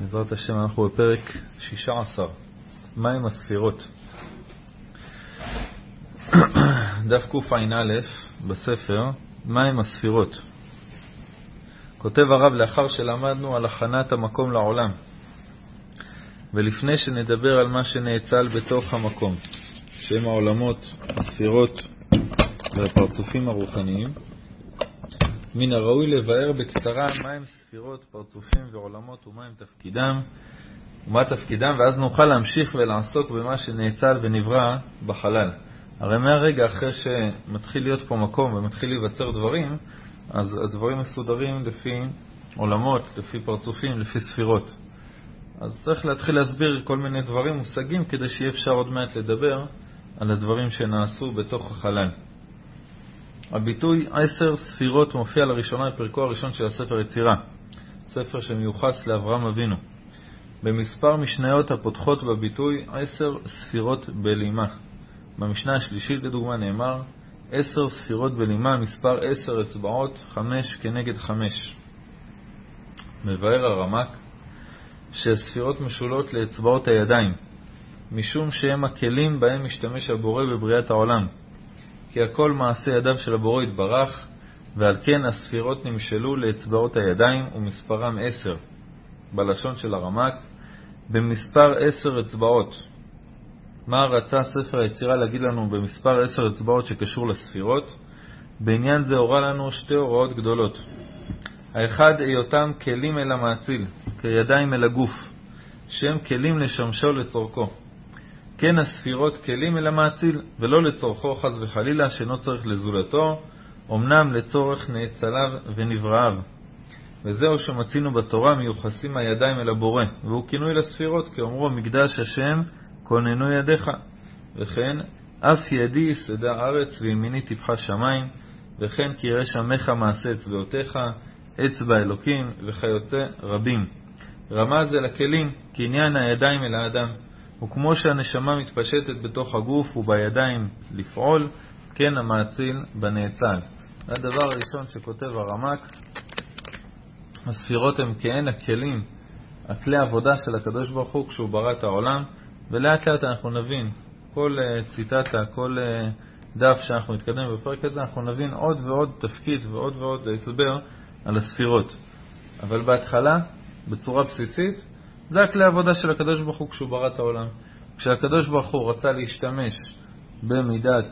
בעזרת השם אנחנו בפרק 16, מהם הספירות? דף קע"א בספר, מהם הספירות? כותב הרב לאחר שלמדנו על הכנת המקום לעולם, ולפני שנדבר על מה שנאצל בתוך המקום, שהם העולמות, הספירות והפרצופים הרוחניים, מן הראוי לבאר בקצרה מהם ספירות, פרצופים ועולמות ומהם תפקידם, ומה תפקידם, ואז נוכל להמשיך ולעסוק במה שנאצל ונברא בחלל. הרי מהרגע אחרי שמתחיל להיות פה מקום ומתחיל להיווצר דברים, אז הדברים מסודרים לפי עולמות, לפי פרצופים, לפי ספירות. אז צריך להתחיל להסביר כל מיני דברים, מושגים, כדי שיהיה אפשר עוד מעט לדבר על הדברים שנעשו בתוך החלל. הביטוי עשר ספירות מופיע לראשונה בפרקו הראשון של הספר יצירה, ספר שמיוחס לאברהם אבינו. במספר משניות הפותחות בביטוי עשר ספירות בלימה. במשנה השלישית לדוגמה נאמר עשר ספירות בלימה, מספר עשר אצבעות, חמש כנגד חמש. מבאר הרמק שהספירות משולות לאצבעות הידיים, משום שהם הכלים בהם משתמש הבורא בבריאת העולם. כי הכל מעשה ידיו של הבורא יתברך, ועל כן הספירות נמשלו לאצבעות הידיים, ומספרם עשר. בלשון של הרמק, במספר עשר אצבעות. מה רצה ספר היצירה להגיד לנו במספר עשר אצבעות שקשור לספירות? בעניין זה הורה לנו שתי הוראות גדולות. האחד, היותם כלים אל המאציל, כידיים אל הגוף, שהם כלים לשמשו לצורכו. כן הספירות כלים אל המאציל, ולא לצורכו חס וחלילה, שאינו צריך לזולתו, אמנם לצורך נאצליו ונבראיו. וזהו שמצינו בתורה מיוחסים הידיים אל הבורא, והוא כינוי לספירות, כאומרו מקדש השם כוננו ידיך. וכן, אף ידי יסדה ארץ וימיני טיפחה שמיים, וכן כי ירא שמך מעשה אצבעותיך, אצבע אלוקים, וכיוצא רבים. רמז זה לכלים, כעניין הידיים אל האדם. וכמו שהנשמה מתפשטת בתוך הגוף ובידיים לפעול, כן המאציל בנאצל. הדבר הראשון שכותב הרמק. הספירות הן כהן הכלים, הכלי העבודה של הקדוש ברוך הוא כשהוא ברא את העולם, ולאט לאט אנחנו נבין, כל uh, ציטטה, כל uh, דף שאנחנו נתקדם בפרק הזה, אנחנו נבין עוד ועוד תפקיד ועוד ועוד הסבר על הספירות. אבל בהתחלה, בצורה בסיסית, זה הכלי העבודה של הקדוש ברוך הוא כשהוא ברא את העולם. כשהקדוש ברוך הוא רצה להשתמש במידת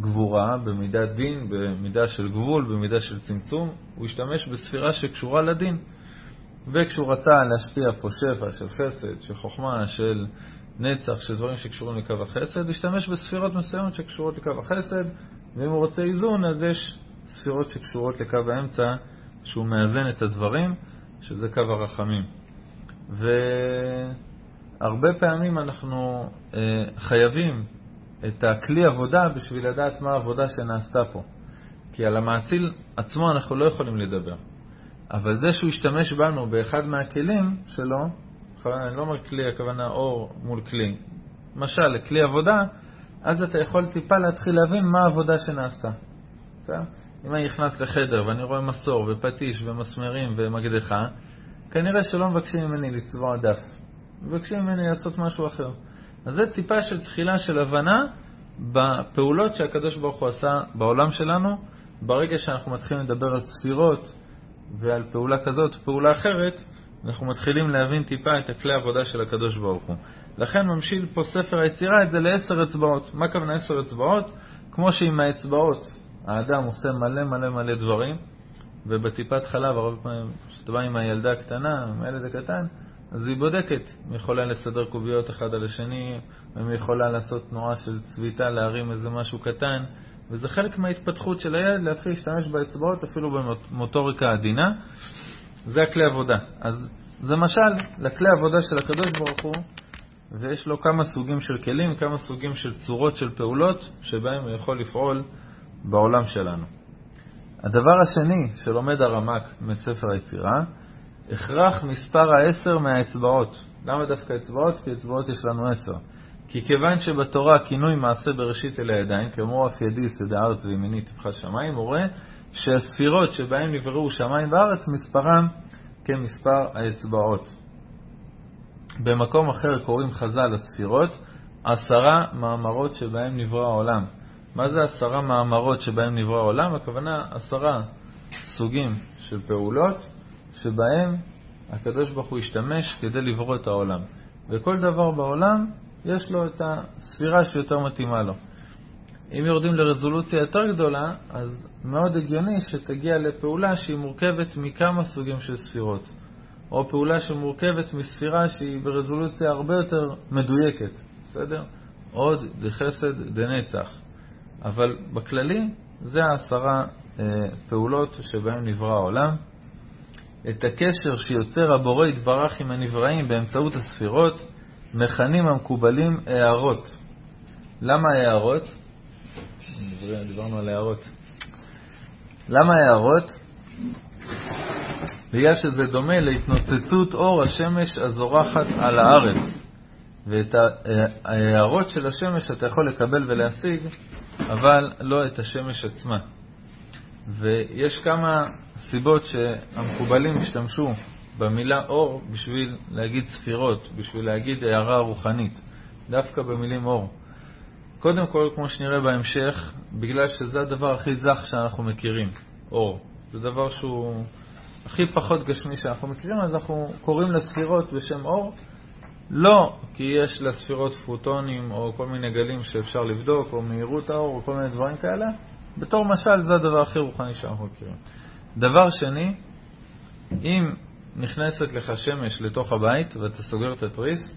גבורה, במידת דין, במידה של גבול, במידה של צמצום, הוא השתמש בספירה שקשורה לדין. וכשהוא רצה להשפיע פה שפע של חסד, של חוכמה, של נצח, של דברים שקשורים לקו החסד, להשתמש בספירות מסוימות שקשורות לקו החסד, ואם הוא רוצה איזון, אז יש ספירות שקשורות לקו האמצע, שהוא מאזן את הדברים, שזה קו הרחמים. והרבה פעמים אנחנו אה, חייבים את הכלי עבודה בשביל לדעת מה העבודה שנעשתה פה. כי על המעציל עצמו אנחנו לא יכולים לדבר. אבל זה שהוא השתמש בנו באחד מהכלים שלו, אני לא אומר כלי, הכוונה אור מול כלי, למשל, לכלי עבודה, אז אתה יכול טיפה להתחיל להבין מה העבודה שנעשתה. אם אני נכנס לחדר ואני רואה מסור ופטיש ומסמרים ומקדחה, כנראה שלא מבקשים ממני לצבוע דף, מבקשים ממני לעשות משהו אחר. אז זה טיפה של תחילה של הבנה בפעולות שהקדוש ברוך הוא עשה בעולם שלנו. ברגע שאנחנו מתחילים לדבר על ספירות ועל פעולה כזאת, פעולה אחרת, אנחנו מתחילים להבין טיפה את הכלי העבודה של הקדוש ברוך הוא. לכן ממשיל פה ספר היצירה את זה לעשר אצבעות. מה הכוונה עשר אצבעות? כמו שעם האצבעות האדם עושה מלא מלא מלא דברים, ובטיפת חלב, הרבה פעמים, כשאתה בא עם הילדה הקטנה, עם הילד הקטן, אז היא בודקת, היא יכולה לסדר קוביות אחד על השני, היא יכולה לעשות תנועה של צביטה, להרים איזה משהו קטן, וזה חלק מההתפתחות של הילד להתחיל להשתמש באצבעות, אפילו במוטוריקה עדינה. זה הכלי עבודה. אז זה משל לכלי עבודה של הקדוש ברוך הוא, ויש לו כמה סוגים של כלים, כמה סוגים של צורות של פעולות, שבהם הוא יכול לפעול בעולם שלנו. הדבר השני שלומד הרמק מספר היצירה, הכרח מספר העשר מהאצבעות. למה דווקא אצבעות? כי אצבעות יש לנו עשר. כי כיוון שבתורה כינוי מעשה בראשית אל הידיים, כמו אף ידי שדה ארץ וימיני תפחה שמיים, הוא רואה שהספירות שבהן נבראו שמיים וארץ, מספרם כמספר האצבעות. במקום אחר קוראים חז"ל לספירות עשרה מאמרות שבהם נברא העולם. מה זה עשרה מאמרות שבהם נברא העולם? הכוונה עשרה סוגים של פעולות שבהם הקדוש ברוך הוא השתמש כדי לברוא את העולם. וכל דבר בעולם יש לו את הספירה שיותר מתאימה לו. אם יורדים לרזולוציה יותר גדולה, אז מאוד הגיוני שתגיע לפעולה שהיא מורכבת מכמה סוגים של ספירות, או פעולה שמורכבת מספירה שהיא ברזולוציה הרבה יותר מדויקת, בסדר? עוד דחסד דנצח. אבל בכללי זה העשרה אה, פעולות שבהן נברא העולם. את הקשר שיוצר הבורא יתברך עם הנבראים באמצעות הספירות מכנים המקובלים הערות. למה הערות? דיברנו על הערות. למה הערות? בגלל שזה דומה להתנוצצות אור השמש הזורחת על הארץ. ואת ההערות של השמש אתה יכול לקבל ולהשיג, אבל לא את השמש עצמה. ויש כמה סיבות שהמקובלים השתמשו במילה אור בשביל להגיד ספירות, בשביל להגיד הערה רוחנית, דווקא במילים אור. קודם כל, כמו שנראה בהמשך, בגלל שזה הדבר הכי זך שאנחנו מכירים, אור. זה דבר שהוא הכי פחות גשמי שאנחנו מכירים, אז אנחנו קוראים לספירות בשם אור, לא כי יש לספירות פרוטונים או כל מיני גלים שאפשר לבדוק, או מהירות האור, או כל מיני דברים כאלה. בתור משל זה הדבר הכי רוחני שאנחנו מכירים. דבר שני, אם נכנסת לך שמש לתוך הבית ואתה סוגר את התריס,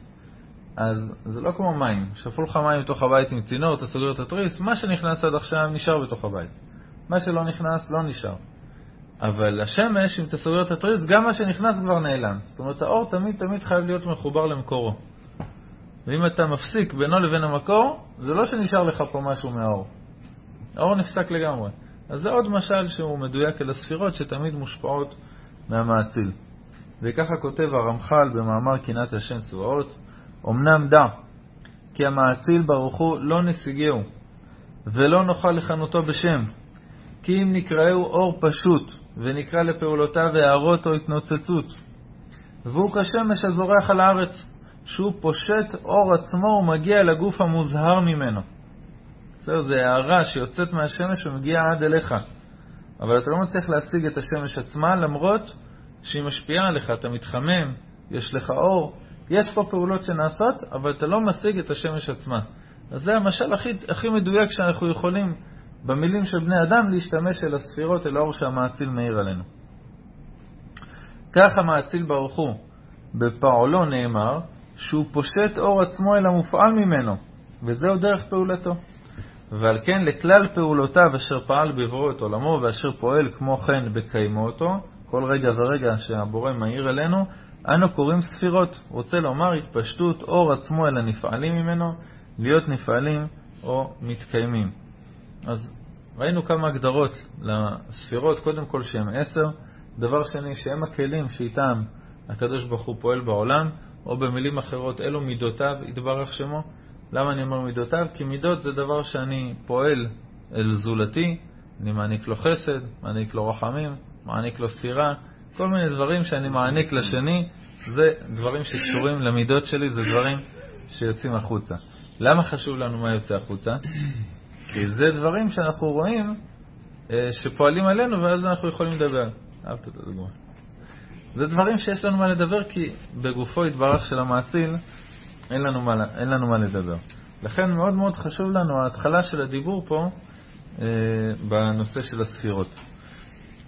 אז זה לא כמו מים. שפו לך מים לתוך הבית עם צינור, אתה סוגר את התריס, מה שנכנס עד עכשיו נשאר בתוך הבית. מה שלא נכנס לא נשאר. אבל השמש, אם סוגר את התריס, גם מה שנכנס כבר נעלם. זאת אומרת, האור תמיד תמיד חייב להיות מחובר למקורו. ואם אתה מפסיק בינו לבין המקור, זה לא שנשאר לך פה משהו מהאור. האור נפסק לגמרי. אז זה עוד משל שהוא מדויק אל הספירות שתמיד מושפעות מהמעציל. וככה כותב הרמח"ל במאמר קנאת השם צבאות, אמנם דע כי המעציל ברוך הוא לא נסיגהו, ולא נוכל לכנותו בשם, כי אם נקראהו אור פשוט, ונקרא לפעולותיו הערות או התנוצצות. והוא כשמש הזורח על הארץ, שהוא פושט אור עצמו ומגיע לגוף המוזהר ממנו. בסדר, זה הערה שיוצאת מהשמש ומגיעה עד אליך. אבל אתה לא מצליח להשיג את השמש עצמה, למרות שהיא משפיעה עליך, אתה מתחמם, יש לך אור, יש פה פעולות שנעשות, אבל אתה לא משיג את השמש עצמה. אז זה המשל הכי, הכי מדויק שאנחנו יכולים במילים של בני אדם להשתמש אל הספירות, אל האור שהמאציל מאיר עלינו. כך המאציל ברוך הוא, בפעולו נאמר, שהוא פושט אור עצמו אל המופעל ממנו, וזהו דרך פעולתו. ועל כן לכלל פעולותיו אשר פעל בבואו את עולמו ואשר פועל כמו כן בקיימו אותו, כל רגע ורגע שהבורא מאיר אלינו, אנו קוראים ספירות. רוצה לומר התפשטות אור עצמו אל הנפעלים ממנו, להיות נפעלים או מתקיימים. אז ראינו כמה הגדרות לספירות, קודם כל שהן עשר, דבר שני שהם הכלים שאיתם הקדוש ברוך הוא פועל בעולם, או במילים אחרות אלו מידותיו יתברך שמו. למה אני אומר מידותיו? כי מידות זה דבר שאני פועל אל זולתי, אני מעניק לו חסד, מעניק לו רחמים, מעניק לו סתירה, כל מיני דברים שאני מעניק לשני, זה דברים שקשורים למידות שלי, זה דברים שיוצאים החוצה. למה חשוב לנו מה יוצא החוצה? כי זה דברים שאנחנו רואים אה, שפועלים עלינו ואז אנחנו יכולים לדבר. אהבת את הדוגמה. זה דברים שיש לנו מה לדבר כי בגופו יתברך של המעציל אין לנו מה, אין לנו מה לדבר. לכן מאוד מאוד חשוב לנו ההתחלה של הדיבור פה אה, בנושא של הספירות.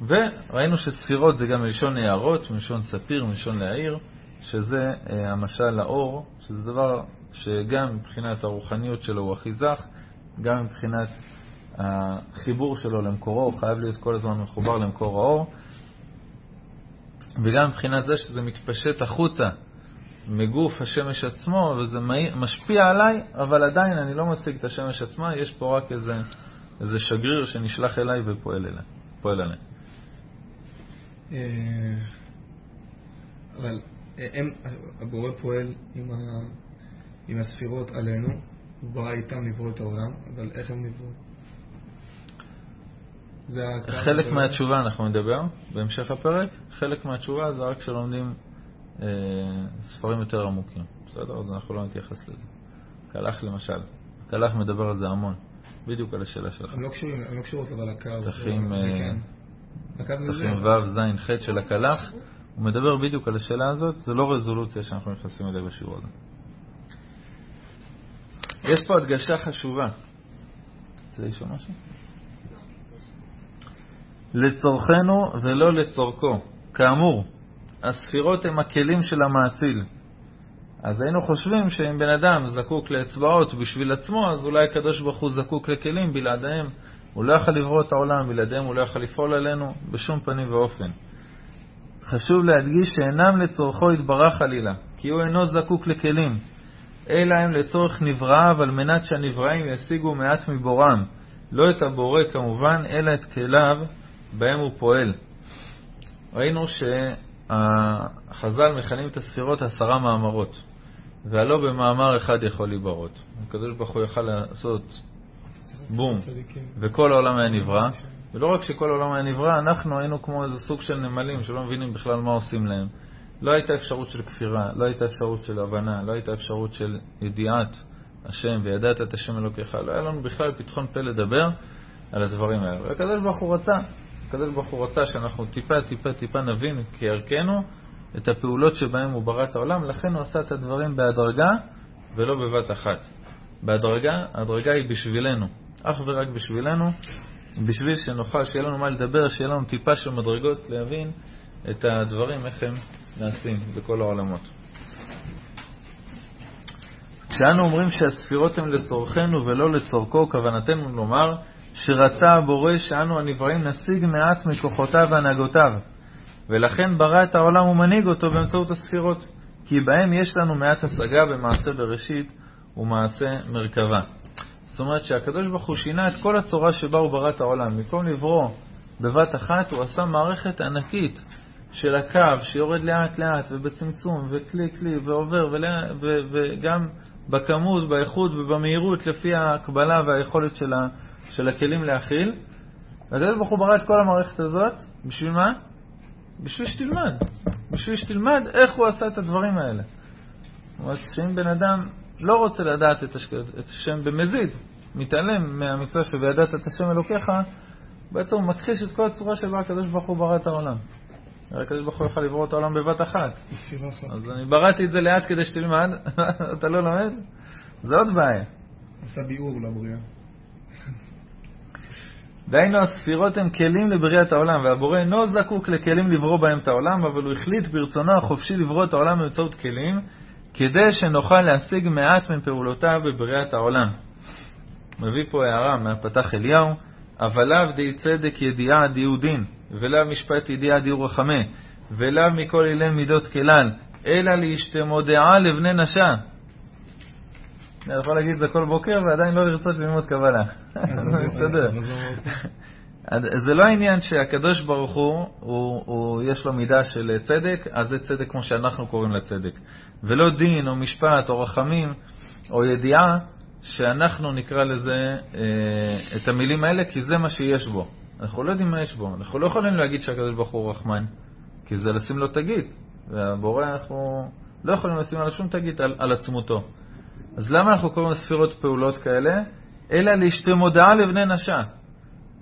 וראינו שספירות זה גם מלשון הערות, מלשון ספיר, מלשון להעיר, שזה אה, המשל לאור, שזה דבר שגם מבחינת הרוחניות שלו הוא הכי זך, גם מבחינת החיבור שלו למקורו, הוא חייב להיות כל הזמן מחובר למקור האור, וגם מבחינת זה שזה מתפשט החוצה מגוף השמש עצמו, וזה משפיע עליי, אבל עדיין אני לא משיג את השמש עצמה, יש פה רק איזה, איזה שגריר שנשלח אליי ופועל עליי. אה, אבל אה, הם, הבורא פועל עם, ה, עם הספירות עלינו, ברא איתם לברוא את העולם, אבל איך הם נבראו? חלק מהתשובה אנחנו נדבר בהמשך הפרק, חלק מהתשובה זה רק כשלומדים אה, ספרים יותר עמוקים. בסדר? אז אנחנו לא נתייחס לזה. קלח למשל. קלח מדבר על זה המון. בדיוק על השאלה שלך. הם לא קשורים, הם לא קשורות אבל לקו. זה כן. הקו זה זה. ו', ז', ח' של הקלח. הוא מדבר בדיוק על השאלה הזאת, זה לא רזולוציה שאנחנו נכנסים אליה בשיעור הזה. יש פה הדגשה חשובה. רוצה לשאול משהו? לצורכנו ולא לצורכו. כאמור, הספירות הם הכלים של המאציל. אז היינו חושבים שאם בן אדם זקוק לאצבעות בשביל עצמו, אז אולי הקדוש ברוך הוא זקוק לכלים, בלעדיהם הוא לא יכול לברוא את העולם, בלעדיהם הוא לא יכול לפעול עלינו בשום פנים ואופן. חשוב להדגיש שאינם לצורכו יתברך חלילה, כי הוא אינו זקוק לכלים, אלא הם לצורך נבראיו על מנת שהנבראים ישיגו מעט מבורם, לא את הבורא כמובן, אלא את כליו בהם הוא פועל. ראינו שהחז"ל מכנים את הספירות עשרה מאמרות, והלא במאמר אחד יכול להיברות. הקדוש ברוך הוא יכל לעשות בום, וכל העולם היה נברא, ולא רק שכל העולם היה נברא, אנחנו היינו כמו איזה סוג של נמלים שלא מבינים בכלל מה עושים להם. לא הייתה אפשרות של כפירה, לא הייתה אפשרות של הבנה, לא הייתה אפשרות של ידיעת השם וידעת את השם אלוקיך. לא היה לנו בכלל פתחון פה לדבר על הדברים האלה. והקדוש ברוך הוא רצה, הקדוש ברוך הוא רצה שאנחנו טיפה טיפה טיפה נבין כערכנו את הפעולות שבהן הוא ברא את העולם, לכן הוא עשה את הדברים בהדרגה ולא בבת אחת. בהדרגה, ההדרגה היא בשבילנו, אך ורק בשבילנו, בשביל שנוכל, שיהיה לנו מה לדבר, שיהיה לנו טיפה של מדרגות להבין את הדברים, איך הם נעשים בכל העולמות. כשאנו אומרים שהספירות הן לצורכנו ולא לצורכו, כוונתנו לומר שרצה הבורא שאנו הנבראים נשיג מעט מכוחותיו והנהגותיו, ולכן ברא את העולם ומנהיג אותו באמצעות הספירות, כי בהם יש לנו מעט השגה במעשה בראשית ומעשה מרכבה. זאת אומרת שהקדוש ברוך הוא שינה את כל הצורה שבה הוא ברא את העולם. במקום לברוא בבת אחת, הוא עשה מערכת ענקית של הקו שיורד לאט לאט ובצמצום וכלי כלי ועובר ולה, ו, וגם בכמות, באיכות ובמהירות לפי ההקבלה והיכולת של, ה, של הכלים להכיל. והקדוש ברוך הוא ברא את כל המערכת הזאת, בשביל מה? בשביל שתלמד. בשביל שתלמד איך הוא עשה את הדברים האלה. זאת אומרת, שאם בן אדם לא רוצה לדעת את השם במזיד, מתעלם מהמצווה של וידעת את השם אלוקיך, בעצם הוא מכחיש את כל הצורה שבה הקדוש ברוך הוא ברא את העולם. הקדוש ברוך הוא יכול לברוא את העולם בבת אחת. אז אני בראתי את זה לאט כדי שתלמד, אתה לא לומד? זה עוד בעיה. עשה ביאור לבריאה. דהיינו, הספירות הן כלים לבריאת העולם, והבורא אינו זקוק לכלים לברוא בהם את העולם, אבל הוא החליט ברצונו החופשי לברוא את העולם באמצעות כלים, כדי שנוכל להשיג מעט מפעולותיו בבריאת העולם. מביא פה הערה מהפתח אליהו, אבל לאו די צדק ידיעה דיהו דין, ולאו משפט ידיעה דיהו רחמה, ולאו מכל אילם מידות כלל, אלא להשתמודעה לבני נשה. אני יכול להגיד את זה כל בוקר ועדיין לא לרצות ללמוד קבלה. זה לא העניין שהקדוש ברוך הוא, הוא, הוא, יש לו מידה של צדק, אז זה צדק כמו שאנחנו קוראים לצדק. ולא דין או משפט או רחמים או ידיעה שאנחנו נקרא לזה אה, את המילים האלה, כי זה מה שיש בו. אנחנו לא יודעים מה יש בו. אנחנו לא יכולים להגיד שהקדוש ברוך הוא רחמן, כי זה לשים לו תגיד. והבורא, אנחנו לא יכולים לשים עליו שום תגיד על, על עצמותו. אז למה אנחנו קוראים לספירות פעולות כאלה? אלא להשתה מודעה לבני נשה.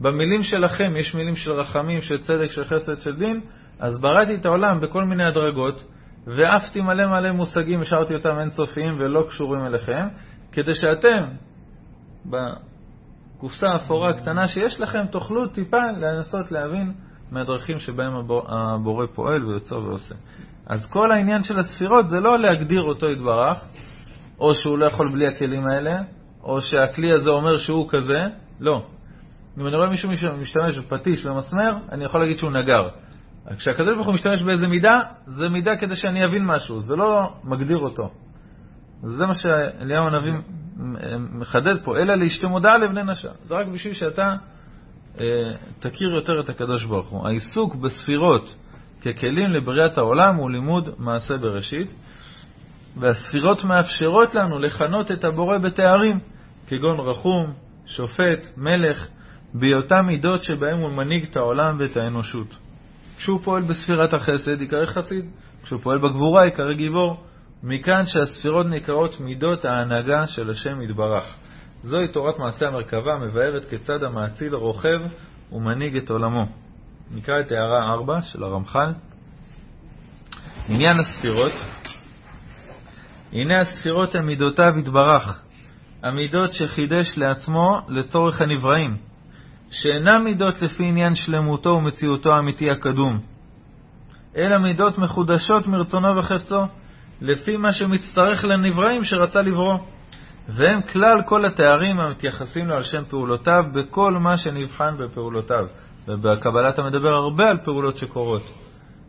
במילים שלכם יש מילים של רחמים, של צדק, של חסד, של דין, אז בראתי את העולם בכל מיני הדרגות, ואפתי מלא מלא מושגים, השארתי אותם אינסופיים ולא קשורים אליכם, כדי שאתם, בקופסה האפורה הקטנה שיש לכם, תוכלו טיפה לנסות להבין מהדרכים שבהם הבורא פועל ויוצר ועושה. אז כל העניין של הספירות זה לא להגדיר אותו יתברך, או שהוא לא יכול בלי הכלים האלה, או שהכלי הזה אומר שהוא כזה, לא. אם אני רואה מישהו משתמש בפטיש ומסמר, אני יכול להגיד שהוא נגר. כשהקדוש ברוך הוא משתמש באיזה מידה, זה מידה כדי שאני אבין משהו, זה לא מגדיר אותו. זה מה שאליהו הנביא מחדד פה, אלא לאשתי מודעה לבני נשה. זה רק בשביל שאתה אה, תכיר יותר את הקדוש ברוך הוא. העיסוק בספירות ככלים לבריאת העולם הוא לימוד מעשה בראשית, והספירות מאפשרות לנו לכנות את הבורא בתארים, כגון רחום, שופט, מלך, בהיותם מידות שבהם הוא מנהיג את העולם ואת האנושות. כשהוא פועל בספירת החסד, יקרא חסיד. כשהוא פועל בגבורה יקרא גיבור. מכאן שהספירות נקראות מידות ההנהגה של השם יתברך. זוהי תורת מעשה המרכבה, מבארת כיצד המאציל רוכב ומנהיג את עולמו. נקרא את הערה 4 של הרמח"ל. עניין הספירות, הנה הספירות הן מידותיו יתברך, המידות שחידש לעצמו לצורך הנבראים, שאינן מידות לפי עניין שלמותו ומציאותו האמיתי הקדום, אלא מידות מחודשות מרצונו וחפצו, לפי מה שמצטרך לנבראים שרצה לברוא, והם כלל כל התארים המתייחסים לו על שם פעולותיו בכל מה שנבחן בפעולותיו. ובקבלה אתה מדבר הרבה על פעולות שקורות.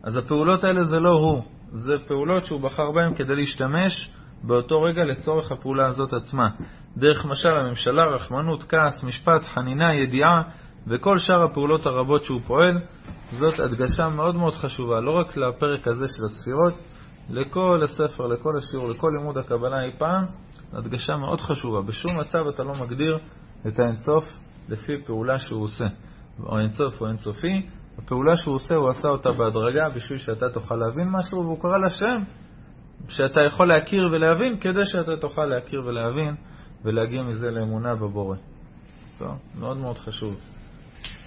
אז הפעולות האלה זה לא הוא, זה פעולות שהוא בחר בהן כדי להשתמש באותו רגע לצורך הפעולה הזאת עצמה. דרך משל הממשלה, רחמנות, כעס, משפט, חנינה, ידיעה וכל שאר הפעולות הרבות שהוא פועל, זאת הדגשה מאוד מאוד חשובה, לא רק לפרק הזה של הספירות, לכל הספר, לכל השיעור, לכל לימוד הקבלה אי פעם, הדגשה מאוד חשובה. בשום מצב אתה לא מגדיר את האינסוף לפי פעולה שהוא עושה. או אינסוף או אינסופי, הפעולה שהוא עושה, הוא עשה אותה בהדרגה בשביל שאתה תוכל להבין משהו, והוא קרא לשם שאתה יכול להכיר ולהבין, כדי שאתה תוכל להכיר ולהבין ולהגיע מזה לאמונה בבורא. טוב, מאוד מאוד חשוב.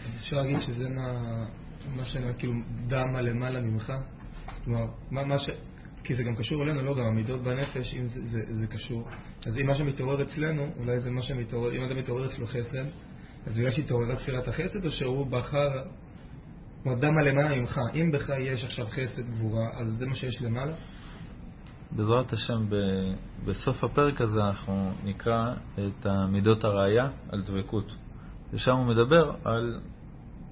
אז אפשר להגיד שזה מה, מה שנראה כאילו דמה למעלה ממך? כלומר, מה, מה ש... כי זה גם קשור אלינו, לא גם המידות בנפש, אם זה, זה, זה קשור. אז אם מה שמתעורר אצלנו, אולי זה מה שמתעורר, אם אדם מתעורר אצלו חסד, אז בגלל שהתעוררה ספירת החסד, או שהוא בחר, כמו דמה למעלה ממך, אם בך יש עכשיו חסד גבורה, אז זה מה שיש למעלה? בעזרת השם, ב, בסוף הפרק הזה אנחנו נקרא את המידות הראייה על דבקות. ושם הוא מדבר על,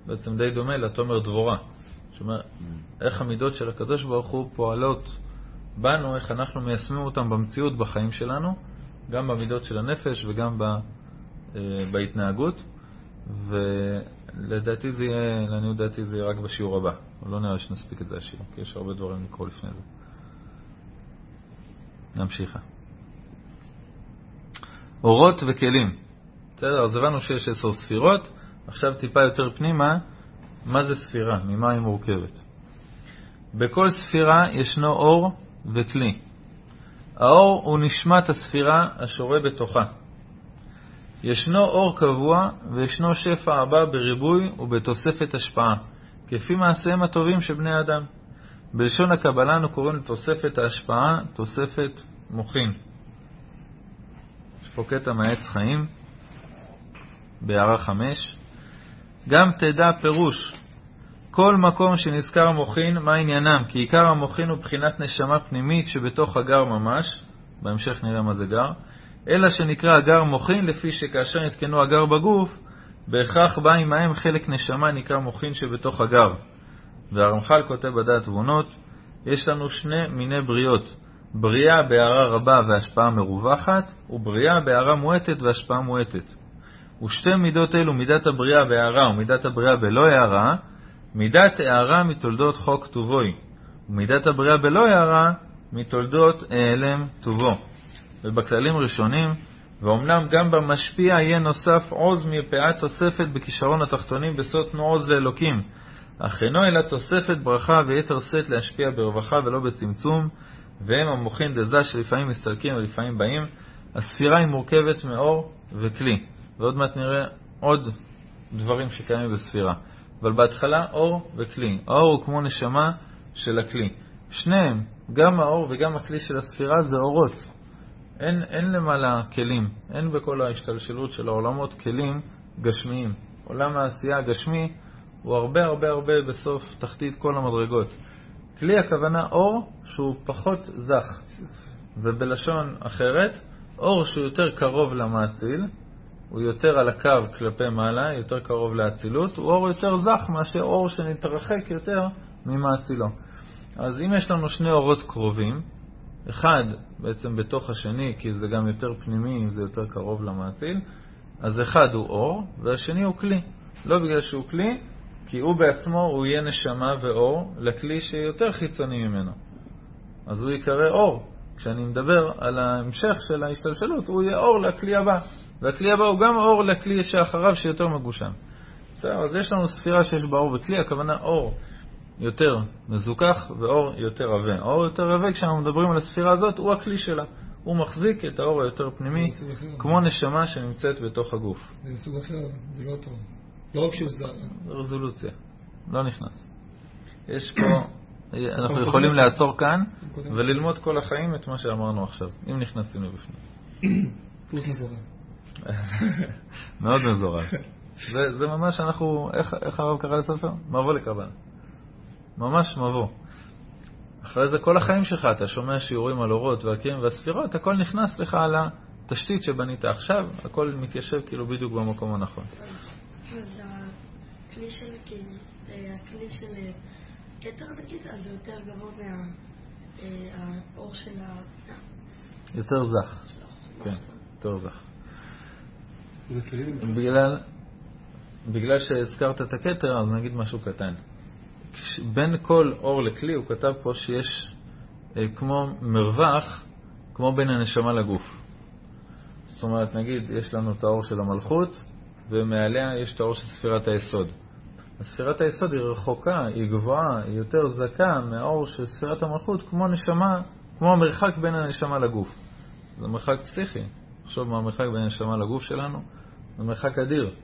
בעצם די דומה לתומר דבורה. שאומר, איך המידות של הקדוש ברוך הוא פועלות בנו, איך אנחנו מיישמים אותן במציאות בחיים שלנו, גם במידות של הנפש וגם ב, אה, בהתנהגות. ולדעתי זה יהיה, לעניות דעתי זה יהיה רק בשיעור הבא. לא נראה שנספיק את זה השיעור, כי יש הרבה דברים לקרוא לפני זה. נמשיכה. אורות וכלים. בסדר, אז הבנו שיש עשר ספירות, עכשיו טיפה יותר פנימה, מה זה ספירה, ממה היא מורכבת. בכל ספירה ישנו אור וכלי. האור הוא נשמת הספירה השורה בתוכה. ישנו אור קבוע וישנו שפע הבא בריבוי ובתוספת השפעה, כפי מעשיהם הטובים של בני אדם. בלשון הקבלה אנו קוראים לתוספת ההשפעה תוספת מוחין. יש פה קטע מעץ חיים, בהערה חמש. גם תדע פירוש, כל מקום שנזכר מוחין, מה עניינם? כי עיקר המוחין הוא בחינת נשמה פנימית שבתוך הגר ממש, בהמשך נראה מה זה גר, אלא שנקרא הגר מוחין, לפי שכאשר נתקנו הגר בגוף, בהכרח בא עמהם חלק נשמה נקרא מוחין שבתוך הגר. והרמח"ל כותב בדעת תבונות, יש לנו שני מיני בריאות, בריאה בהערה רבה והשפעה מרווחת, ובריאה בהערה מועטת והשפעה מועטת. ושתי מידות אלו, מידת הבריאה בהערה ומידת הבריאה בלא הערה, מידת הערה מתולדות חוק טובוי, ומידת הבריאה בלא הערה מתולדות העלם טובו. ובכללים ראשונים, ואומנם גם במשפיע יהיה נוסף עוז מפאת תוספת בכישרון התחתונים בסוד תנו עוז לאלוקים, אך אינו אלא תוספת ברכה ויתר שאת להשפיע ברווחה ולא בצמצום, והם המוחין דזה שלפעמים מסתלקים ולפעמים באים. הספירה היא מורכבת מאור וכלי, ועוד מעט נראה עוד דברים שקיימים בספירה. אבל בהתחלה אור וכלי. האור הוא כמו נשמה של הכלי. שניהם, גם האור וגם הכלי של הספירה זה אורות. אין, אין למעלה כלים, אין בכל ההשתלשלות של העולמות כלים גשמיים. עולם העשייה הגשמי הוא הרבה הרבה הרבה בסוף תחתית כל המדרגות. כלי הכוונה אור שהוא פחות זך, ובלשון אחרת, אור שהוא יותר קרוב למאציל, הוא יותר על הקו כלפי מעלה, יותר קרוב לאצילות, הוא אור יותר זך מאשר אור שנתרחק יותר ממאצילו. אז אם יש לנו שני אורות קרובים, אחד בעצם בתוך השני, כי זה גם יותר פנימי, זה יותר קרוב למאציל, אז אחד הוא אור והשני הוא כלי. לא בגלל שהוא כלי, כי הוא בעצמו, הוא יהיה נשמה ואור לכלי שיותר חיצוני ממנו. אז הוא יקרא אור. כשאני מדבר על ההמשך של ההשתלשלות, הוא יהיה אור לכלי הבא. והכלי הבא הוא גם אור לכלי שאחריו שיותר מגושם. בסדר, אז יש לנו ספירה שיש בה אור וכלי, הכוונה אור יותר מזוכח ואור יותר עבה. האור יותר עבה, כשאנחנו מדברים על הספירה הזאת, הוא הכלי שלה. הוא מחזיק את האור היותר פנימי. כמו נשמה שנמצאת בתוך הגוף. זה מסוג אחר, זה לא טוב. לא רק שהוא זר. רזולוציה, לא נכנס. יש פה, אנחנו יכולים לעצור כאן וללמוד כל החיים את מה שאמרנו עכשיו, אם נכנסים לבפנים. פלוס מזורע. מאוד מזורז. זה, זה ממש אנחנו, איך, איך הרב קרא לספר? מבוא לקבלה. ממש מבוא. אחרי זה כל החיים שלך אתה שומע שיעורים על אורות והקים והספירות, הכל נכנס לך על התשתית שבנית עכשיו, הכל מתיישב כאילו בדיוק במקום הנכון. אז הכלי של אה, הכלי של אה, כתר נגיד, אז זה יותר גבוה מהאור של ה... יותר זך, כן. יותר זך. בגלל, בגלל שהזכרת את הכתר, אז נגיד משהו קטן. בין כל אור לכלי, הוא כתב פה שיש אה, כמו מרווח, כמו בין הנשמה לגוף. זאת אומרת, נגיד, יש לנו את האור של המלכות, ומעליה יש את האור של ספירת היסוד. ספירת היסוד היא רחוקה, היא גבוהה, היא יותר זכה מהאור של ספירת המלכות, כמו נשמה, כמו המרחק בין הנשמה לגוף. זה מרחק פסיכי. תחשוב מה המרחק בין הנשמה לגוף שלנו, זה מרחק אדיר.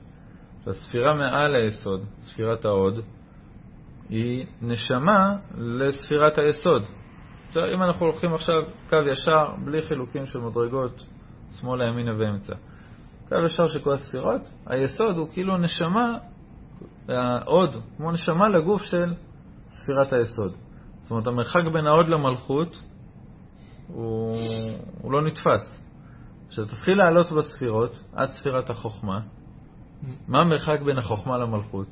והספירה מעל היסוד, ספירת ההוד, היא נשמה לספירת היסוד. עכשיו, אם אנחנו הולכים עכשיו קו ישר, בלי חילוקים של מדרגות, שמאלה, ימינה ואמצע. קו ישר של כל הספירות, היסוד הוא כאילו נשמה, ההוד, כמו נשמה לגוף של ספירת היסוד. זאת אומרת, המרחק בין ההוד למלכות הוא, הוא לא נתפס. כשתתחיל לעלות בספירות, עד ספירת החוכמה, מה המרחק בין החוכמה למלכות?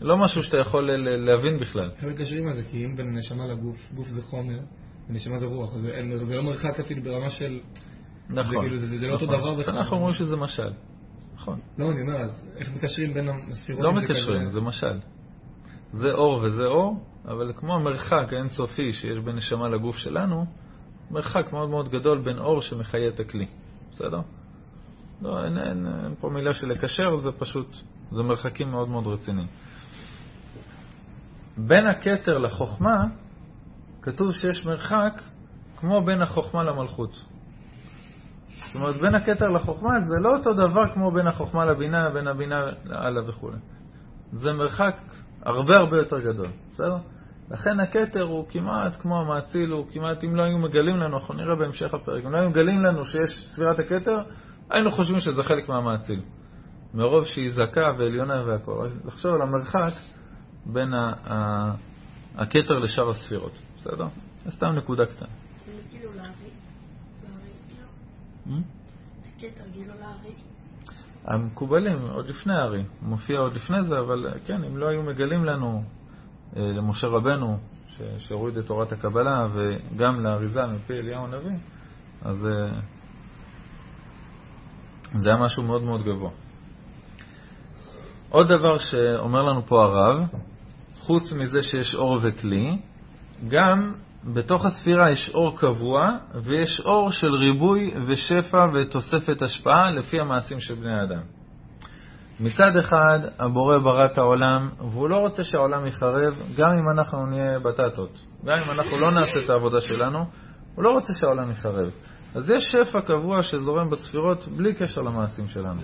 לא משהו שאתה יכול להבין בכלל. איך מקשרים על זה? כי אם בין הנשמה לגוף, גוף זה חומר, ונשמה זה רוח, אז זה לא מרחק אפילו ברמה של... נכון. זה כאילו, זה- לא אותו נכון. דבר בכלל. אנחנו אומרים שזה משל. נכון. לא, אני אומר, אז איך מקשרים בין הספירות? לא מקשרים, כזה? זה משל. זה אור וזה אור, אבל כמו המרחק האינסופי שיש בין נשמה לגוף שלנו, מרחק מאוד מאוד גדול בין אור שמחיה את הכלי. בסדר? לא, אין, אין, אין פה מילה של לקשר, זה פשוט, זה מרחקים מאוד מאוד רציניים. בין הכתר לחוכמה, כתוב שיש מרחק כמו בין החוכמה למלכות. זאת אומרת, בין הכתר לחוכמה זה לא אותו דבר כמו בין החוכמה לבינה, בין הבינה לאללה וכו'. זה מרחק הרבה הרבה יותר גדול, בסדר? לכן הכתר הוא כמעט כמו המאציל, הוא כמעט, אם לא היו מגלים לנו, אנחנו נראה בהמשך הפרק, אם לא היו מגלים לנו שיש ספירת הכתר, היינו חושבים שזה חלק מהמאציל. מרוב שהיא זכה ועליונה והכל. לחשוב על המרחק בין הכתר לשאר הספירות, בסדר? זה סתם נקודה קטנה. זה כאילו להרי, להרי, כאילו. המקובלים, עוד לפני הארי, מופיע עוד לפני זה, אבל כן, אם לא היו מגלים לנו, למשה רבנו, שהוריד את תורת הקבלה, וגם לאריזה מפי אליהו הנביא, אז אה, זה היה משהו מאוד מאוד גבוה. עוד דבר שאומר לנו פה הרב, חוץ מזה שיש אור וכלי, גם בתוך הספירה יש אור קבוע ויש אור של ריבוי ושפע ותוספת השפעה לפי המעשים של בני האדם. מצד אחד, הבורא ברא את העולם, והוא לא רוצה שהעולם יחרב, גם אם אנחנו נהיה בטטות. גם אם אנחנו לא נעשה את העבודה שלנו, הוא לא רוצה שהעולם יחרב. אז יש שפע קבוע שזורם בספירות בלי קשר למעשים שלנו.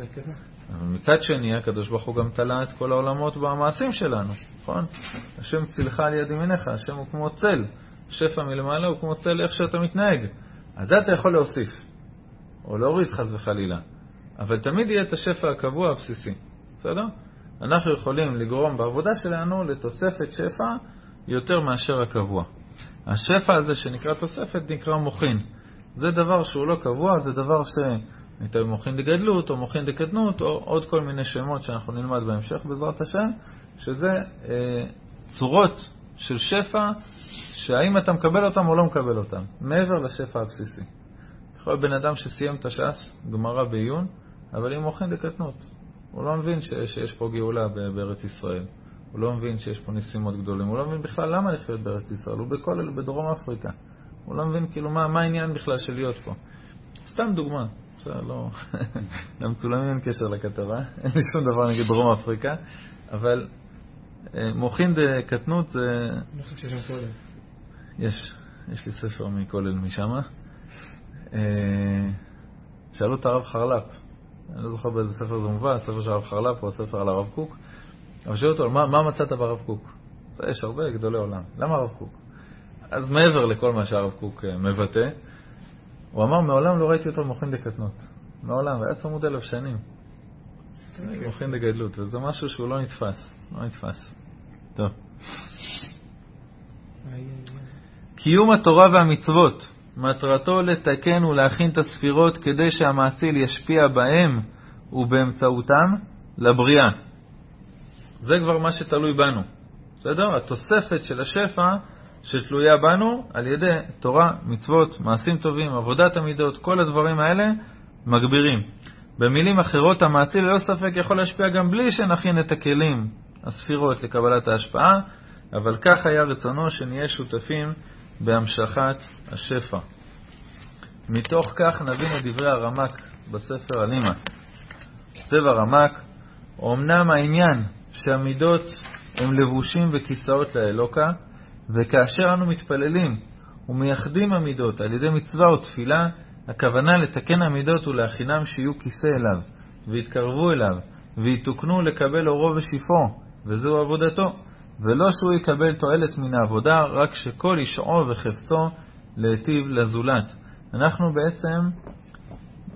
מצד שני, הקדוש ברוך הוא גם תלה את כל העולמות במעשים שלנו, נכון? השם צילך על יד ימיניך, השם הוא כמו צל. שפע מלמעלה הוא כמו צל איך שאתה מתנהג. אז זה אתה יכול להוסיף, או להוריד חס וחלילה. אבל תמיד יהיה את השפע הקבוע הבסיסי, בסדר? אנחנו יכולים לגרום בעבודה שלנו לתוספת שפע יותר מאשר הקבוע. השפע הזה שנקרא תוספת נקרא מוחין. זה דבר שהוא לא קבוע, זה דבר ש... יותר מוחין דגדלות או מוחין דקטנות או עוד כל מיני שמות שאנחנו נלמד בהמשך בעזרת השם, שזה אה, צורות של שפע שהאם אתה מקבל אותם או לא מקבל אותם, מעבר לשפע הבסיסי. יכול להיות בן אדם שסיים את הש"ס, גמרא בעיון, אבל עם מוחין דקטנות. הוא לא מבין ש, שיש פה גאולה בארץ ישראל. הוא לא מבין שיש פה ניסים מאוד גדולים. הוא לא מבין בכלל למה לחיות בארץ ישראל. הוא בכל, בדרום אפריקה. הוא לא מבין כאילו מה, מה העניין בכלל של להיות פה. סתם דוגמה. בסדר, לא... למצולמים אין קשר לכתבה, אין לי שום דבר נגד דרום אפריקה, אבל אה, מוחין דקטנות זה... אני חושב שיש שם קודם. יש, יש לי ספר מכולל משם. שאלו את הרב חרל"פ, אני לא זוכר באיזה ספר זה מובא, הספר של הרב חרל"פ או הספר על הרב קוק, אבל שאלו אותו, מה, מה מצאת ברב קוק? יש הרבה גדולי עולם, למה הרב קוק? אז מעבר לכל מה שהרב קוק אה, מבטא, הוא אמר, מעולם לא ראיתי אותו מוכין דקטנות. מעולם, והיה צמוד אלף שנים. אוקיי. מוכין דגדלות, וזה משהו שהוא לא נתפס, לא נתפס. טוב. קיום התורה והמצוות, מטרתו לתקן ולהכין את הספירות כדי שהמאציל ישפיע בהם ובאמצעותם לבריאה. זה כבר מה שתלוי בנו. בסדר? התוספת של השפע שתלויה בנו על ידי תורה, מצוות, מעשים טובים, עבודת המידות, כל הדברים האלה מגבירים. במילים אחרות, המאציל ללא ספק יכול להשפיע גם בלי שנכין את הכלים, הספירות, לקבלת ההשפעה, אבל כך היה רצונו שנהיה שותפים בהמשכת השפע. מתוך כך נבין את דברי הרמק בספר הלימה. כותב הרמק, אמנם העניין שהמידות הם לבושים וכיסאות לאלוקה, וכאשר אנו מתפללים ומייחדים המידות על ידי מצווה או תפילה, הכוונה לתקן המידות ולהכינם שיהיו כיסא אליו, ויתקרבו אליו, ויתוקנו לקבל אורו ושיפו, וזו עבודתו. ולא שהוא יקבל תועלת מן העבודה, רק שכל ישעו וחפצו להיטיב לזולת. אנחנו בעצם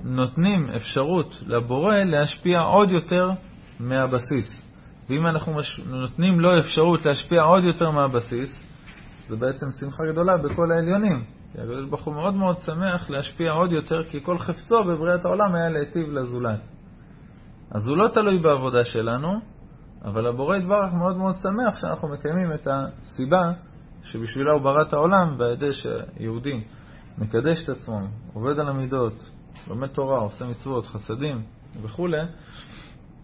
נותנים אפשרות לבורא להשפיע עוד יותר מהבסיס. ואם אנחנו מש... נותנים לו אפשרות להשפיע עוד יותר מהבסיס, זה בעצם שמחה גדולה בכל העליונים. כי הקדוש ברוך הוא מאוד מאוד שמח להשפיע עוד יותר, כי כל חפצו בבריאת העולם היה להיטיב לזולת. אז הוא לא תלוי בעבודה שלנו, אבל הבורא יתברך מאוד מאוד שמח שאנחנו מקיימים את הסיבה שבשבילה הוא ברא את העולם, ועל ידי שיהודי מקדש את עצמו, עובד על המידות, לומד תורה, עושה מצוות, חסדים וכו',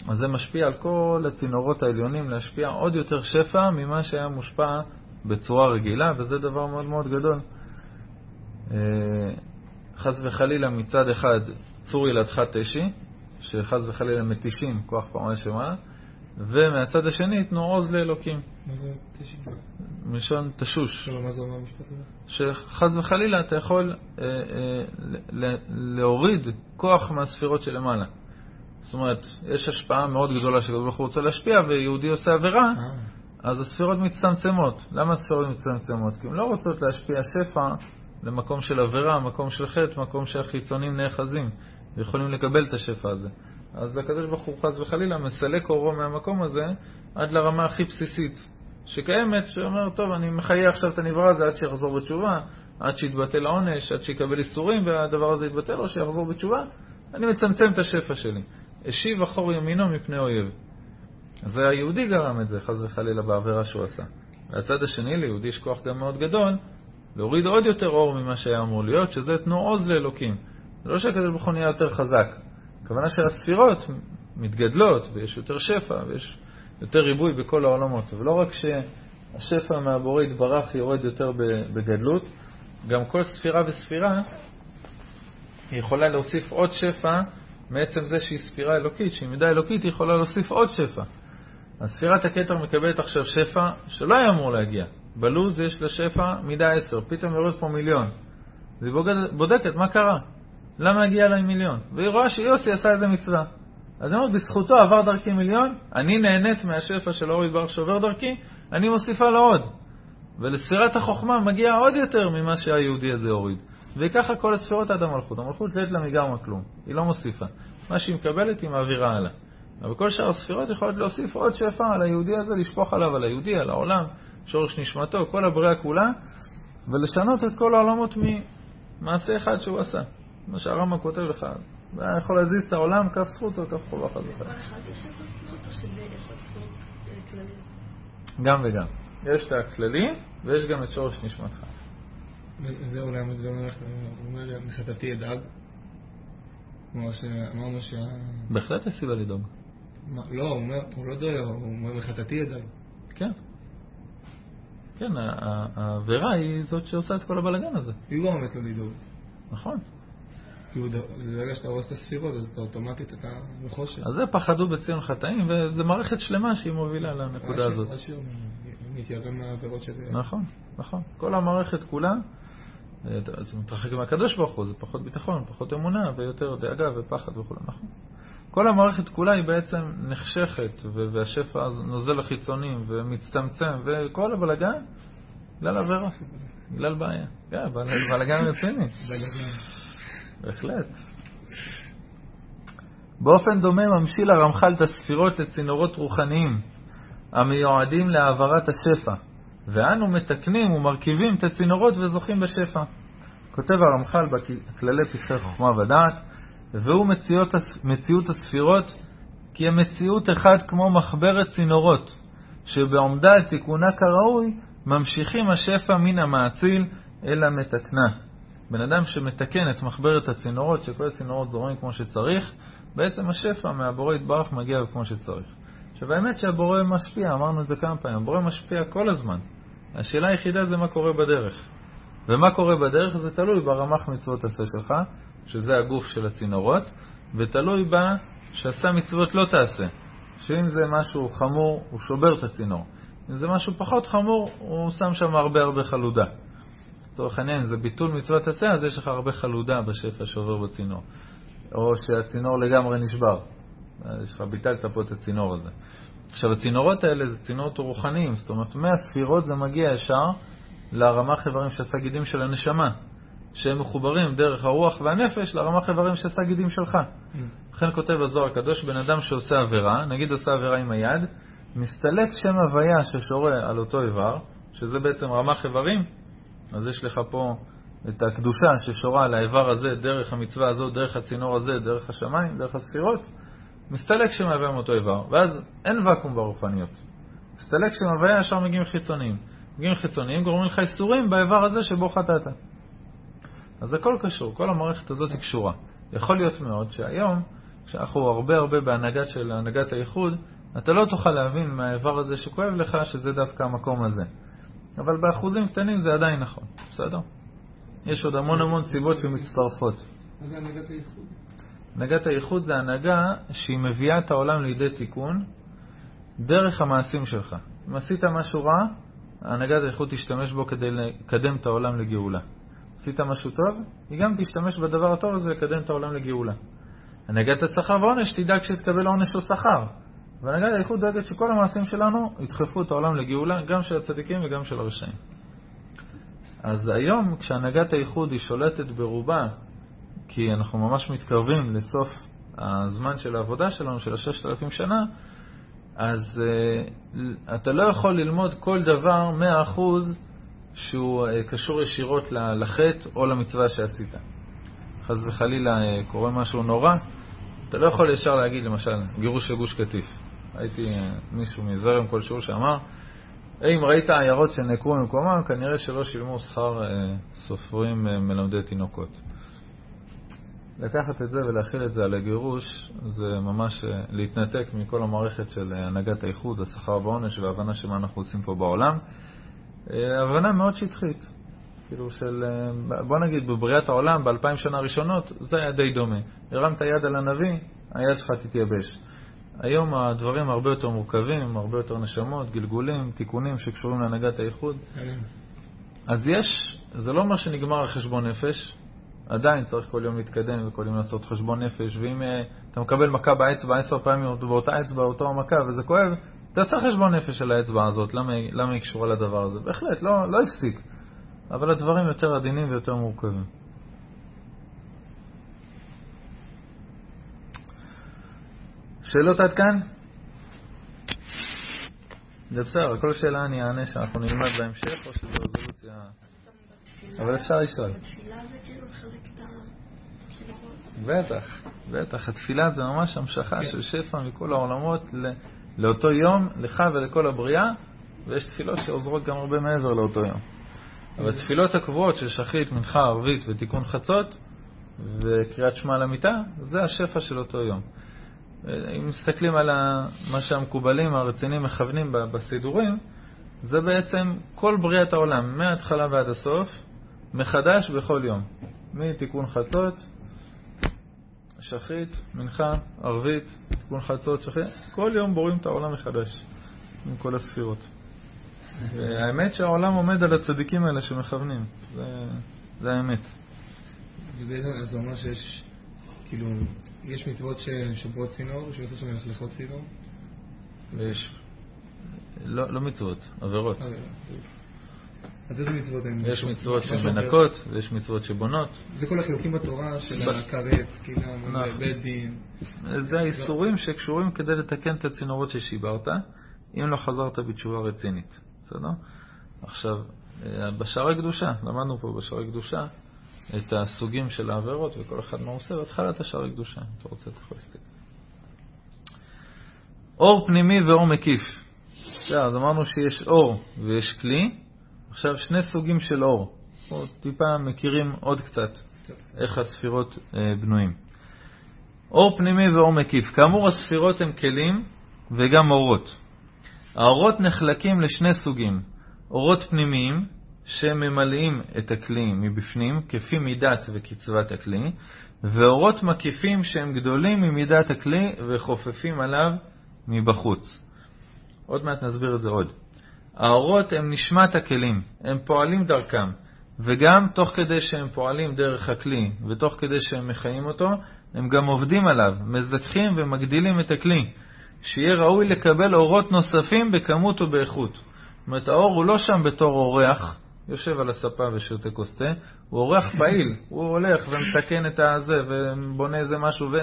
אז זה משפיע על כל הצינורות העליונים להשפיע עוד יותר שפע ממה שהיה מושפע בצורה רגילה, וזה דבר מאוד מאוד גדול. אה, חס וחלילה מצד אחד צור ילדך תשי, שחס וחלילה מתישים כוח פעמי שמע, ומהצד השני ייתנו עוז לאלוקים. מה זה תשעים? מלשון תשוש. לא, מה זה אומר המשפט הזה? שחס וחלילה אתה יכול אה, אה, להוריד כוח מהספירות שלמעלה. זאת אומרת, יש השפעה מאוד גדולה שקדוש ברוך הוא רוצה להשפיע, ויהודי עושה עבירה, אה, אז הספירות מצטמצמות. למה הספירות מצטמצמות? כי הן לא רוצות להשפיע שפע למקום של עבירה, מקום של חטא, מקום שהחיצונים נאחזים, ויכולים לקבל את השפע הזה. אז הקדוש ברוך הוא חס וחלילה מסלק אורו מהמקום הזה עד לרמה הכי בסיסית שקיימת, שאומר, טוב, אני מחיה עכשיו את הנברא הזה עד שיחזור בתשובה, עד שיתבטל העונש, עד שיקבל איסורים והדבר הזה יתבטל, או שיחזור בתשובה, אני מצמצם את השפע שלי. השיב אחור ימינו מפני אויב. אז היהודי גרם את זה, חס וחלילה, בעבירה שהוא עשה. והצד השני, ליהודי יש כוח גם מאוד גדול, להוריד עוד יותר אור ממה שהיה אמור להיות, שזה תנו עוז לאלוקים. זה לא שהקדוש ברוך הוא נהיה יותר חזק. הכוונה שהספירות מתגדלות, ויש יותר שפע, ויש יותר ריבוי בכל העולמות. ולא רק שהשפע מהבורא יתברך יורד יותר בגדלות, גם כל ספירה וספירה יכולה להוסיף עוד שפע מעצם זה שהיא ספירה אלוקית, שהיא מידה אלוקית, היא יכולה להוסיף עוד שפע. אז ספירת הכתר מקבלת עכשיו שפע שלא היה אמור להגיע. בלוז יש לה שפע מידה 10, פתאום יורד פה מיליון. אז היא בודקת, בודקת מה קרה, למה הגיע לה מיליון. והיא רואה שיוסי עשה איזה מצווה. אז היא אומרת, בזכותו עבר דרכי מיליון, אני נהנית מהשפע של אור יתברך שעובר דרכי, אני מוסיפה לו עוד. ולספירת החוכמה מגיע עוד יותר ממה שהיהודי הזה הוריד. וככה כל הספירות עד המלכות. המלכות לית לה מגרמה כלום, היא לא מוסיפה. מה שהיא מקבלת היא מעבירה הלאה. אבל כל שאר הספירות יכולות להוסיף עוד שפע על היהודי הזה, לשפוך עליו, על היהודי, על העולם, שורש נשמתו, כל הבריאה כולה, ולשנות את כל העולמות ממעשה אחד שהוא עשה. מה שהרמב"ם כותב לך, זה היה יכול להזיז את העולם, כף זכותו, כף חובה או עשר ספירות אה? גם וגם. יש את הכללי, ויש גם את שורש נשמתך. זה אולי הולך, הוא אומר לי, מחטאתי אדאג. כמו שאמרנו שה... בהחלט יש סיבה לדאוג. לא, הוא אומר, הוא לא דואג, הוא אומר מחטאתי אדאג. כן. כן, ה- ה- העבירה היא זאת שעושה את כל הבלגן הזה. היא גורמת לו לדאוג. נכון. כאילו, ברגע שאתה הורס את הספירות, אז אתה אוטומטית, אתה בחושך. אז זה פחדו בציון חטאים, וזו מערכת שלמה שהיא מובילה לנקודה הזאת. השיר מתיירא מהעבירות של... נכון, נכון. כל המערכת כולה, אה, אתה אתה מתרחק מהקדוש ברוך הוא, זה פחות ביטחון, פחות אמונה, ויותר דאגה ופחד וכו', נכון. כל המערכת כולה היא בעצם נחשכת, והשפע נוזל לחיצונים, ומצטמצם, וכל הבלגן, בגלל עבירה, בגלל בעיה. כן, בל- בלגן רציני. בהחלט. באופן דומה ממשיל הרמח"ל את הספירות לצינורות רוחניים המיועדים להעברת השפע, ואנו מתקנים ומרכיבים את הצינורות וזוכים בשפע. כותב הרמח"ל בכללי פסחי חוכמה ודעת, והוא מציאות, מציאות הספירות כי הם מציאות אחד כמו מחברת צינורות, שבעומדה על תיקונה כראוי, ממשיכים השפע מן המאציל אל המתקנה. בן אדם שמתקן את מחברת הצינורות, שכל הצינורות זורמים כמו שצריך, בעצם השפע מהבורא יתברך מגיע כמו שצריך. עכשיו האמת שהבורא משפיע, אמרנו את זה כמה פעמים, הבורא משפיע כל הזמן. השאלה היחידה זה מה קורה בדרך. ומה קורה בדרך זה תלוי ברמ"ח מצוות עשה שלך, שזה הגוף של הצינורות, ותלוי בה שעשה מצוות לא תעשה. שאם זה משהו חמור, הוא שובר את הצינור. אם זה משהו פחות חמור, הוא שם שם הרבה הרבה חלודה. לצורך העניין, זה ביטול מצוות עשה, אז יש לך הרבה חלודה בשפע שעובר בצינור. או שהצינור לגמרי נשבר. יש לך, ביטלת פה את הצינור הזה. עכשיו, הצינורות האלה זה צינורות רוחניים, זאת אומרת, מהספירות זה מגיע ישר לרמ"ח איברים שעשה גידים של הנשמה, שהם מחוברים דרך הרוח והנפש לרמ"ח איברים שעשה גידים שלך. לכן כותב הזוהר הקדוש, בן אדם שעושה עבירה, נגיד עושה עבירה עם היד, מסתלק שם הוויה ששורה על אותו איבר, שזה בעצם רמ"ח איברים, אז יש לך פה את הקדושה ששורה על האיבר הזה, דרך המצווה הזו, דרך הצינור הזה, דרך השמיים, דרך הספירות, מסתלק שם הוויה מאותו איבר, ואז אין ואקום ברוחניות. מסתלק שם הוויה, ישר מגיעים חיצוניים. מגיעים חיצוניים גורמים לך איסורים באיבר הזה שבו חטאת. אז הכל קשור, כל המערכת הזאת היא קשורה. יכול להיות מאוד שהיום, כשאנחנו הרבה הרבה בהנהגת של הנהגת הייחוד, אתה לא תוכל להבין מהאיבר הזה שכואב לך שזה דווקא המקום הזה. אבל באחוזים קטנים זה עדיין נכון, בסדר? יש עוד המון המון סיבות שמצטרפות. מה זה הנהגת הייחוד? הנהגת הייחוד זה הנהגה שהיא מביאה את העולם לידי תיקון דרך המעשים שלך. אם עשית משהו רע, הנהגת הייחוד תשתמש בו כדי לקדם את העולם לגאולה. עשית משהו טוב, היא גם תשתמש בדבר הטוב הזה לקדם את העולם לגאולה. הנהגת השכר ועונש תדאג שתקבל עונש או שכר. והנהגת הייחוד דואגת שכל המעשים שלנו ידחפו את העולם לגאולה, גם של הצדיקים וגם של הרשעים. אז היום, כשהנהגת הייחוד היא שולטת ברובה, כי אנחנו ממש מתקרבים לסוף הזמן של העבודה שלנו, של הששת אלפים שנה, אז uh, אתה לא יכול ללמוד כל דבר מאה אחוז שהוא uh, קשור ישירות לחטא או למצווה שעשית. חס וחלילה uh, קורה משהו נורא, אתה לא יכול ישר להגיד, למשל, גירוש של גוש קטיף. הייתי מישהו מזרם כלשהו שאמר, אם ראית עיירות שנעקרו ממקומם, כנראה שלא שילמו שכר uh, סופרים uh, מלמדי תינוקות. לקחת את זה ולהכיל את זה על הגירוש, זה ממש אה, להתנתק מכל המערכת של אה, הנהגת האיחוד, השכר והעונש והבנה של מה אנחנו עושים פה בעולם. אה, הבנה מאוד שטחית, כאילו של, אה, בוא נגיד, בבריאת העולם, באלפיים שנה הראשונות, זה היה די דומה. הרמת יד על הנביא, היד שלך תתייבש. היום הדברים הרבה יותר מורכבים, הרבה יותר נשמות, גלגולים, תיקונים שקשורים להנהגת האיחוד. אז יש, זה לא אומר שנגמר החשבון נפש, עדיין צריך כל יום להתקדם וכל יום לעשות חשבון נפש, ואם uh, אתה מקבל מכה באצבע עשר פעמים באותה אצבע, אותו המכה, וזה כואב, תעשה חשבון נפש על האצבע הזאת, למה, למה היא קשורה לדבר הזה. בהחלט, לא, לא הפסיק, אבל הדברים יותר עדינים ויותר מורכבים. שאלות עד כאן? זה בסדר, כל שאלה אני אענה שאנחנו נלמד בהמשך, או שזו רזולוציה... אבל אפשר לשאול. כאילו. בטח, בטח. התפילה זה ממש המשכה של שפע מכל העולמות ל- לאותו יום, לך ולכל הבריאה, ויש תפילות שעוזרות גם הרבה מעבר לאותו יום. אבל התפילות הקבועות של שחית, מנחה, ערבית ותיקון חצות וקריאת שמע למיטה, זה השפע של אותו יום. אם מסתכלים על מה שהמקובלים הרציניים מכוונים בסידורים, זה בעצם כל בריאת העולם, מההתחלה ועד הסוף, מחדש בכל יום. מתיקון חצות שחרית, מנחה, ערבית, תיקון חצות, שחרית, כל יום בוראים את העולם מחדש, עם כל הספירות. והאמת שהעולם עומד על הצדיקים האלה שמכוונים, זה, זה האמת. זה אומר שיש, כאילו, יש מצוות ששוברות צינור, שעושה שם מלכלכות צינור? ויש, לא, לא מצוות, עבירות. אה, אז איזה מצוות הן? יש מצוות שמנקות, ויש מצוות שבונות. זה כל החילוקים בתורה של הכרת, תקינה, נכון. בית דין. זה האיסורים שקשורים כדי לתקן את הצינורות ששיברת, אם לא חזרת בתשובה רצינית. בסדר? עכשיו, אה, בשערי קדושה, למדנו פה בשערי קדושה את הסוגים של העבירות וכל אחד מה עושה, בהתחלת השערי קדושה, אם אתה רוצה אתה יכול להסתכל. אור פנימי ואור מקיף. אז אמרנו שיש אור ויש כלי, עכשיו שני סוגים של אור. פה טיפה מכירים עוד קצת איך הספירות אה, בנויים. אור פנימי ואור מקיף. כאמור, הספירות הן כלים וגם אורות. האורות נחלקים לשני סוגים, אורות פנימיים שממלאים את הכלי מבפנים, כפי מידת וקצבת הכלי, ואורות מקיפים שהם גדולים ממידת הכלי וחופפים עליו מבחוץ. עוד מעט נסביר את זה עוד. האורות הם נשמת הכלים, הם פועלים דרכם, וגם תוך כדי שהם פועלים דרך הכלי, ותוך כדי שהם מחיים אותו, הם גם עובדים עליו, מזכחים ומגדילים את הכלי, שיהיה ראוי לקבל אורות נוספים בכמות ובאיכות. זאת אומרת, האור הוא לא שם בתור אורח, יושב על הספה ושותה כוס תה, הוא אורח פעיל, הוא הולך ומתקן את הזה ובונה איזה משהו ו...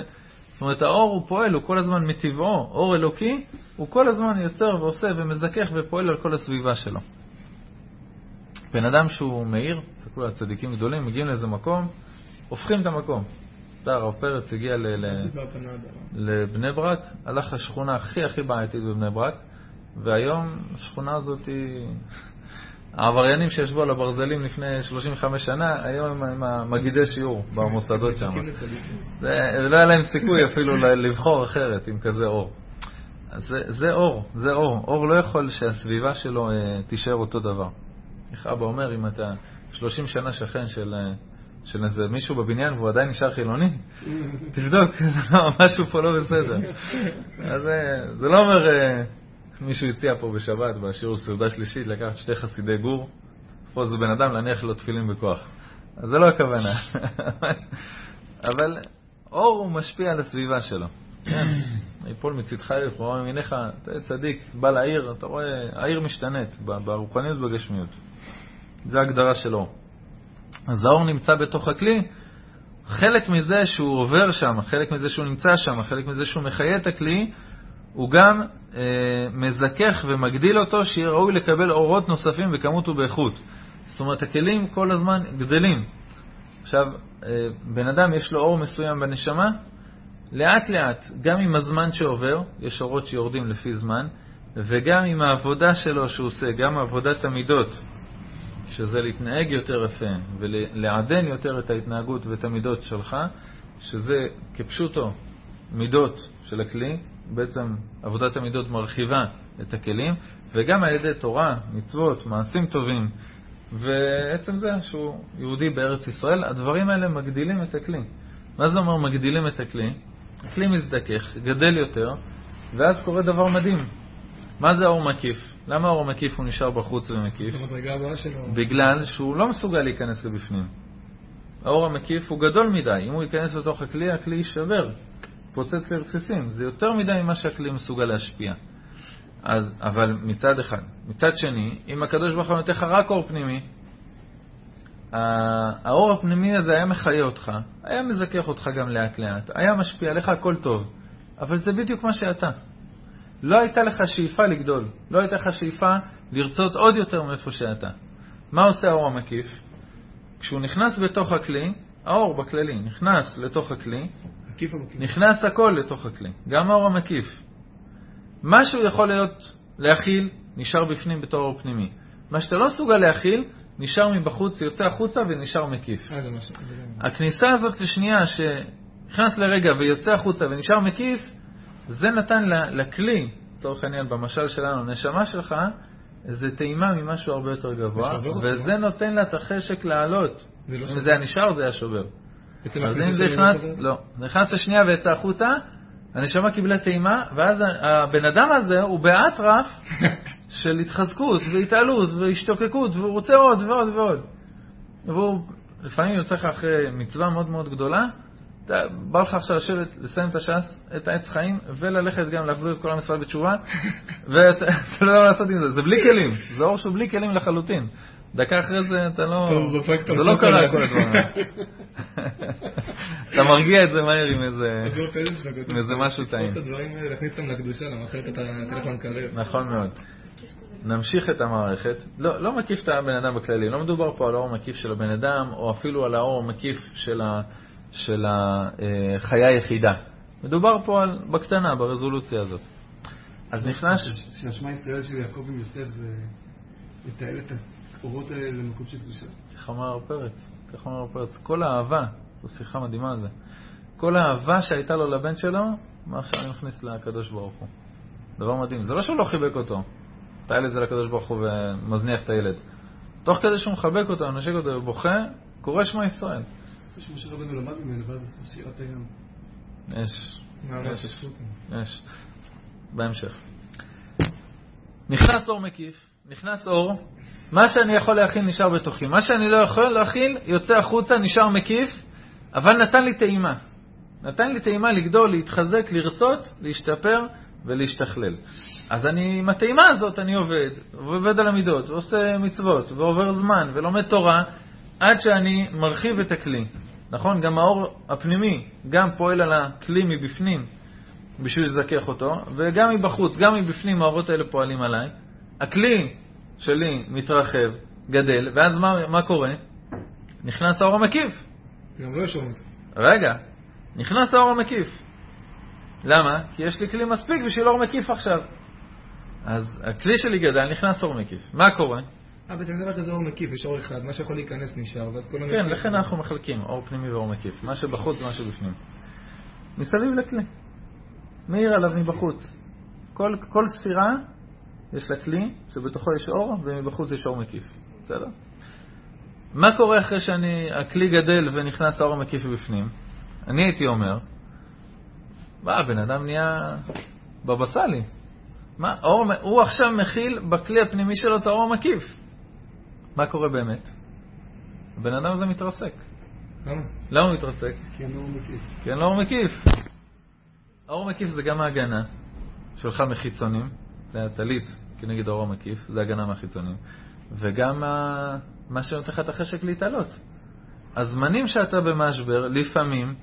זאת אומרת, האור הוא פועל, הוא כל הזמן מטבעו, אור אלוקי, הוא כל הזמן יוצר ועושה ומזכך ופועל על כל הסביבה שלו. בן אדם שהוא מאיר, תסתכלו על צדיקים גדולים, מגיעים לאיזה מקום, הופכים את המקום. אתה הרב פרץ הגיע ל- ל-. לבני ברק, הלך לשכונה הכי הכי בעייתית בבני ברק, והיום השכונה הזאת היא... העבריינים שישבו על הברזלים לפני 35 שנה, היום הם המגידי שיעור במוסדות שם. זה, לא היה להם סיכוי אפילו לבחור אחרת עם כזה אור. אז זה, זה אור, זה אור. אור לא יכול שהסביבה שלו אה, תישאר אותו דבר. איך אבא אומר, אם אתה 30 שנה שכן של, אה, של איזה מישהו בבניין והוא עדיין נשאר חילוני, תבדוק, לא- משהו פה לא בסדר. אז אה, זה לא אומר, אה, מישהו הציע פה בשבת, בשיעור סעודה שלישית, לקחת שתי חסידי גור, זה בן אדם להניח לו תפילין בכוח. אז זה לא הכוונה. אבל אור הוא משפיע על הסביבה שלו. כן, יפול מצדך יפול מימיניך, אתה צדיק, בא לעיר, אתה רואה, העיר משתנית, ברוחניות ובגשמיות. זו ההגדרה של אור. אז האור נמצא בתוך הכלי, חלק מזה שהוא עובר שם, חלק מזה שהוא נמצא שם, חלק מזה שהוא מחיה את הכלי, הוא גם אה, מזכך ומגדיל אותו, שיהיה ראוי לקבל אורות נוספים בכמות ובאיכות. זאת אומרת, הכלים כל הזמן גדלים. עכשיו, אה, בן אדם יש לו אור מסוים בנשמה, לאט לאט, גם עם הזמן שעובר, יש אורות שיורדים לפי זמן, וגם עם העבודה שלו שהוא עושה, גם עבודת המידות, שזה להתנהג יותר יפה ולעדן יותר את ההתנהגות ואת המידות שלך, שזה כפשוטו מידות של הכלי, בעצם עבודת המידות מרחיבה את הכלים, וגם על ידי תורה, מצוות, מעשים טובים, ועצם זה שהוא יהודי בארץ ישראל, הדברים האלה מגדילים את הכלי. מה זה אומר מגדילים את הכלי? הכלי מזדכך, גדל יותר, ואז קורה דבר מדהים. מה זה האור מקיף? למה האור מקיף הוא נשאר בחוץ ומקיף? בגלל שהוא לא מסוגל להיכנס לבפנים. האור המקיף הוא גדול מדי, אם הוא ייכנס לתוך הכלי, הכלי יישבר, פוצץ לרסיסים, זה יותר מדי ממה שהכלי מסוגל להשפיע. אז, אבל מצד אחד. מצד שני, אם הקדוש ברוך הוא נותן לך רק אור פנימי, האור הפנימי הזה היה מחיה אותך, היה מזכך אותך גם לאט לאט, היה משפיע עליך הכל טוב, אבל זה בדיוק מה שאתה. לא הייתה לך שאיפה לגדול, לא הייתה לך שאיפה לרצות עוד יותר מאיפה שאתה. מה עושה האור המקיף? כשהוא נכנס בתוך הכלי, האור בכללי נכנס לתוך הכלי, מקיף המקיף. נכנס הכל לתוך הכלי, גם האור המקיף. מה שהוא יכול להיות, להכיל, נשאר בפנים בתור אור פנימי. מה שאתה לא מסוגל להכיל, נשאר מבחוץ, יוצא החוצה ונשאר מקיף. אה, זה. זה הכניסה הזאת לשנייה, שנכנס לרגע ויוצא החוצה ונשאר מקיף, זה נתן לכלי, לצורך העניין, במשל שלנו, נשמה שלך, איזו טעימה ממשהו הרבה יותר גבוה, אותך. וזה נותן לה את החשק לעלות. זה לא אם. זה היה נשאר, זה היה שובר. אז אם זה נכנס? לא, נכנס לשנייה ויצא החוצה, הנשמה קיבלה טעימה, ואז הבן אדם הזה הוא באטרף של התחזקות והתעלות והשתוקקות, והוא רוצה עוד ועוד ועוד. והוא לפעמים יוצא לך אחרי מצווה מאוד מאוד גדולה, אתה, בא לך עכשיו לשבת, לסיים את הש"ס, את העץ חיים, וללכת גם להחזיר את כל עם ישראל בתשובה, ואתה אתה לא יודע מה לעשות עם זה, זה בלי כלים, זה אור שהוא בלי כלים לחלוטין. דקה אחרי זה אתה לא... זה לא. קרה כל האלה. אתה מרגיע את זה מהר עם איזה... משהו טעים. לתפוס את הדברים האלה, להכניס אותם לקדושה, טלפון קרב. נכון מאוד. נמשיך את המערכת. לא, לא מקיף את הבן אדם בכללי, לא מדובר פה על האור המקיף של הבן אדם, או אפילו על האור המקיף של, החיה היחידה. מדובר פה על, בקטנה, ברזולוציה הזאת. אז נכנס... שהשמע ישראל של יעקב עם יוסף זה לתעל את האורות האלה למקום של קדושה. איך אמר הרב פרץ? איך אמר הרב פרץ? כל האהבה, זו שיחה מדהימה על זה. כל האהבה שהייתה לו לבן שלו, מה עכשיו אני מכניס לקדוש ברוך הוא. דבר מדהים. זה לא שהוא לא חיבק אותו, את זה לקדוש ברוך הוא ומזניח את הילד. תוך כדי שהוא מחבק אותו, מנשק אותו ובוכה, קורא שמע ישראל. זה שמשה רבנו למד ממנו, ואז שירת הים. יש, יש. יש. בהמשך. נכנס אור מקיף, נכנס אור, מה שאני יכול להכיל נשאר בתוכי. מה שאני לא יכול להכיל יוצא החוצה, נשאר מקיף, אבל נתן לי טעימה. נתן לי טעימה לגדול, להתחזק, לרצות, להשתפר ולהשתכלל. אז אני, עם הטעימה הזאת אני עובד, ועובד על המידות, ועושה מצוות, ועובר זמן, ולומד תורה, עד שאני מרחיב את הכלי. נכון? גם האור הפנימי גם פועל על הכלי מבפנים בשביל לזכך אותו, וגם מבחוץ, גם מבפנים האורות האלה פועלים עליי. הכלי שלי מתרחב, גדל, ואז מה, מה קורה? נכנס האור המקיף. גם לא שומעים. רגע, נכנס האור המקיף. למה? כי יש לי כלי מספיק בשביל אור מקיף עכשיו. אז הכלי שלי גדל, נכנס אור מקיף. מה קורה? אה, בעצם דבר כזה אור מקיף, יש אור אחד, מה שיכול להיכנס נשאר, ואז כל כן, לכן אנחנו מחלקים, אור פנימי ואור מקיף. מה שבחוץ ומה שבפנים. מסביב לכלי. מאיר עליו מבחוץ. כל, כל ספירה יש לה כלי שבתוכו יש אור ומבחוץ יש אור מקיף. בסדר? מה קורה אחרי שהכלי גדל ונכנס האור המקיף בפנים? אני הייתי אומר, מה, הבן אדם נהיה בבא סאלי. מה, אור, הוא עכשיו מכיל בכלי הפנימי שלו את האור המקיף. מה קורה באמת? הבן אדם הזה מתרסק. למה? למה הוא מתרסק? כי אין אור מקיף. כי אין לו אור מקיף. האור מקיף זה גם ההגנה שלך מחיצונים, הטלית כנגד האור המקיף, זה הגנה מהחיצונים, וגם מה, מה שנותן לך את החשק להתעלות. הזמנים שאתה במשבר, לפעמים,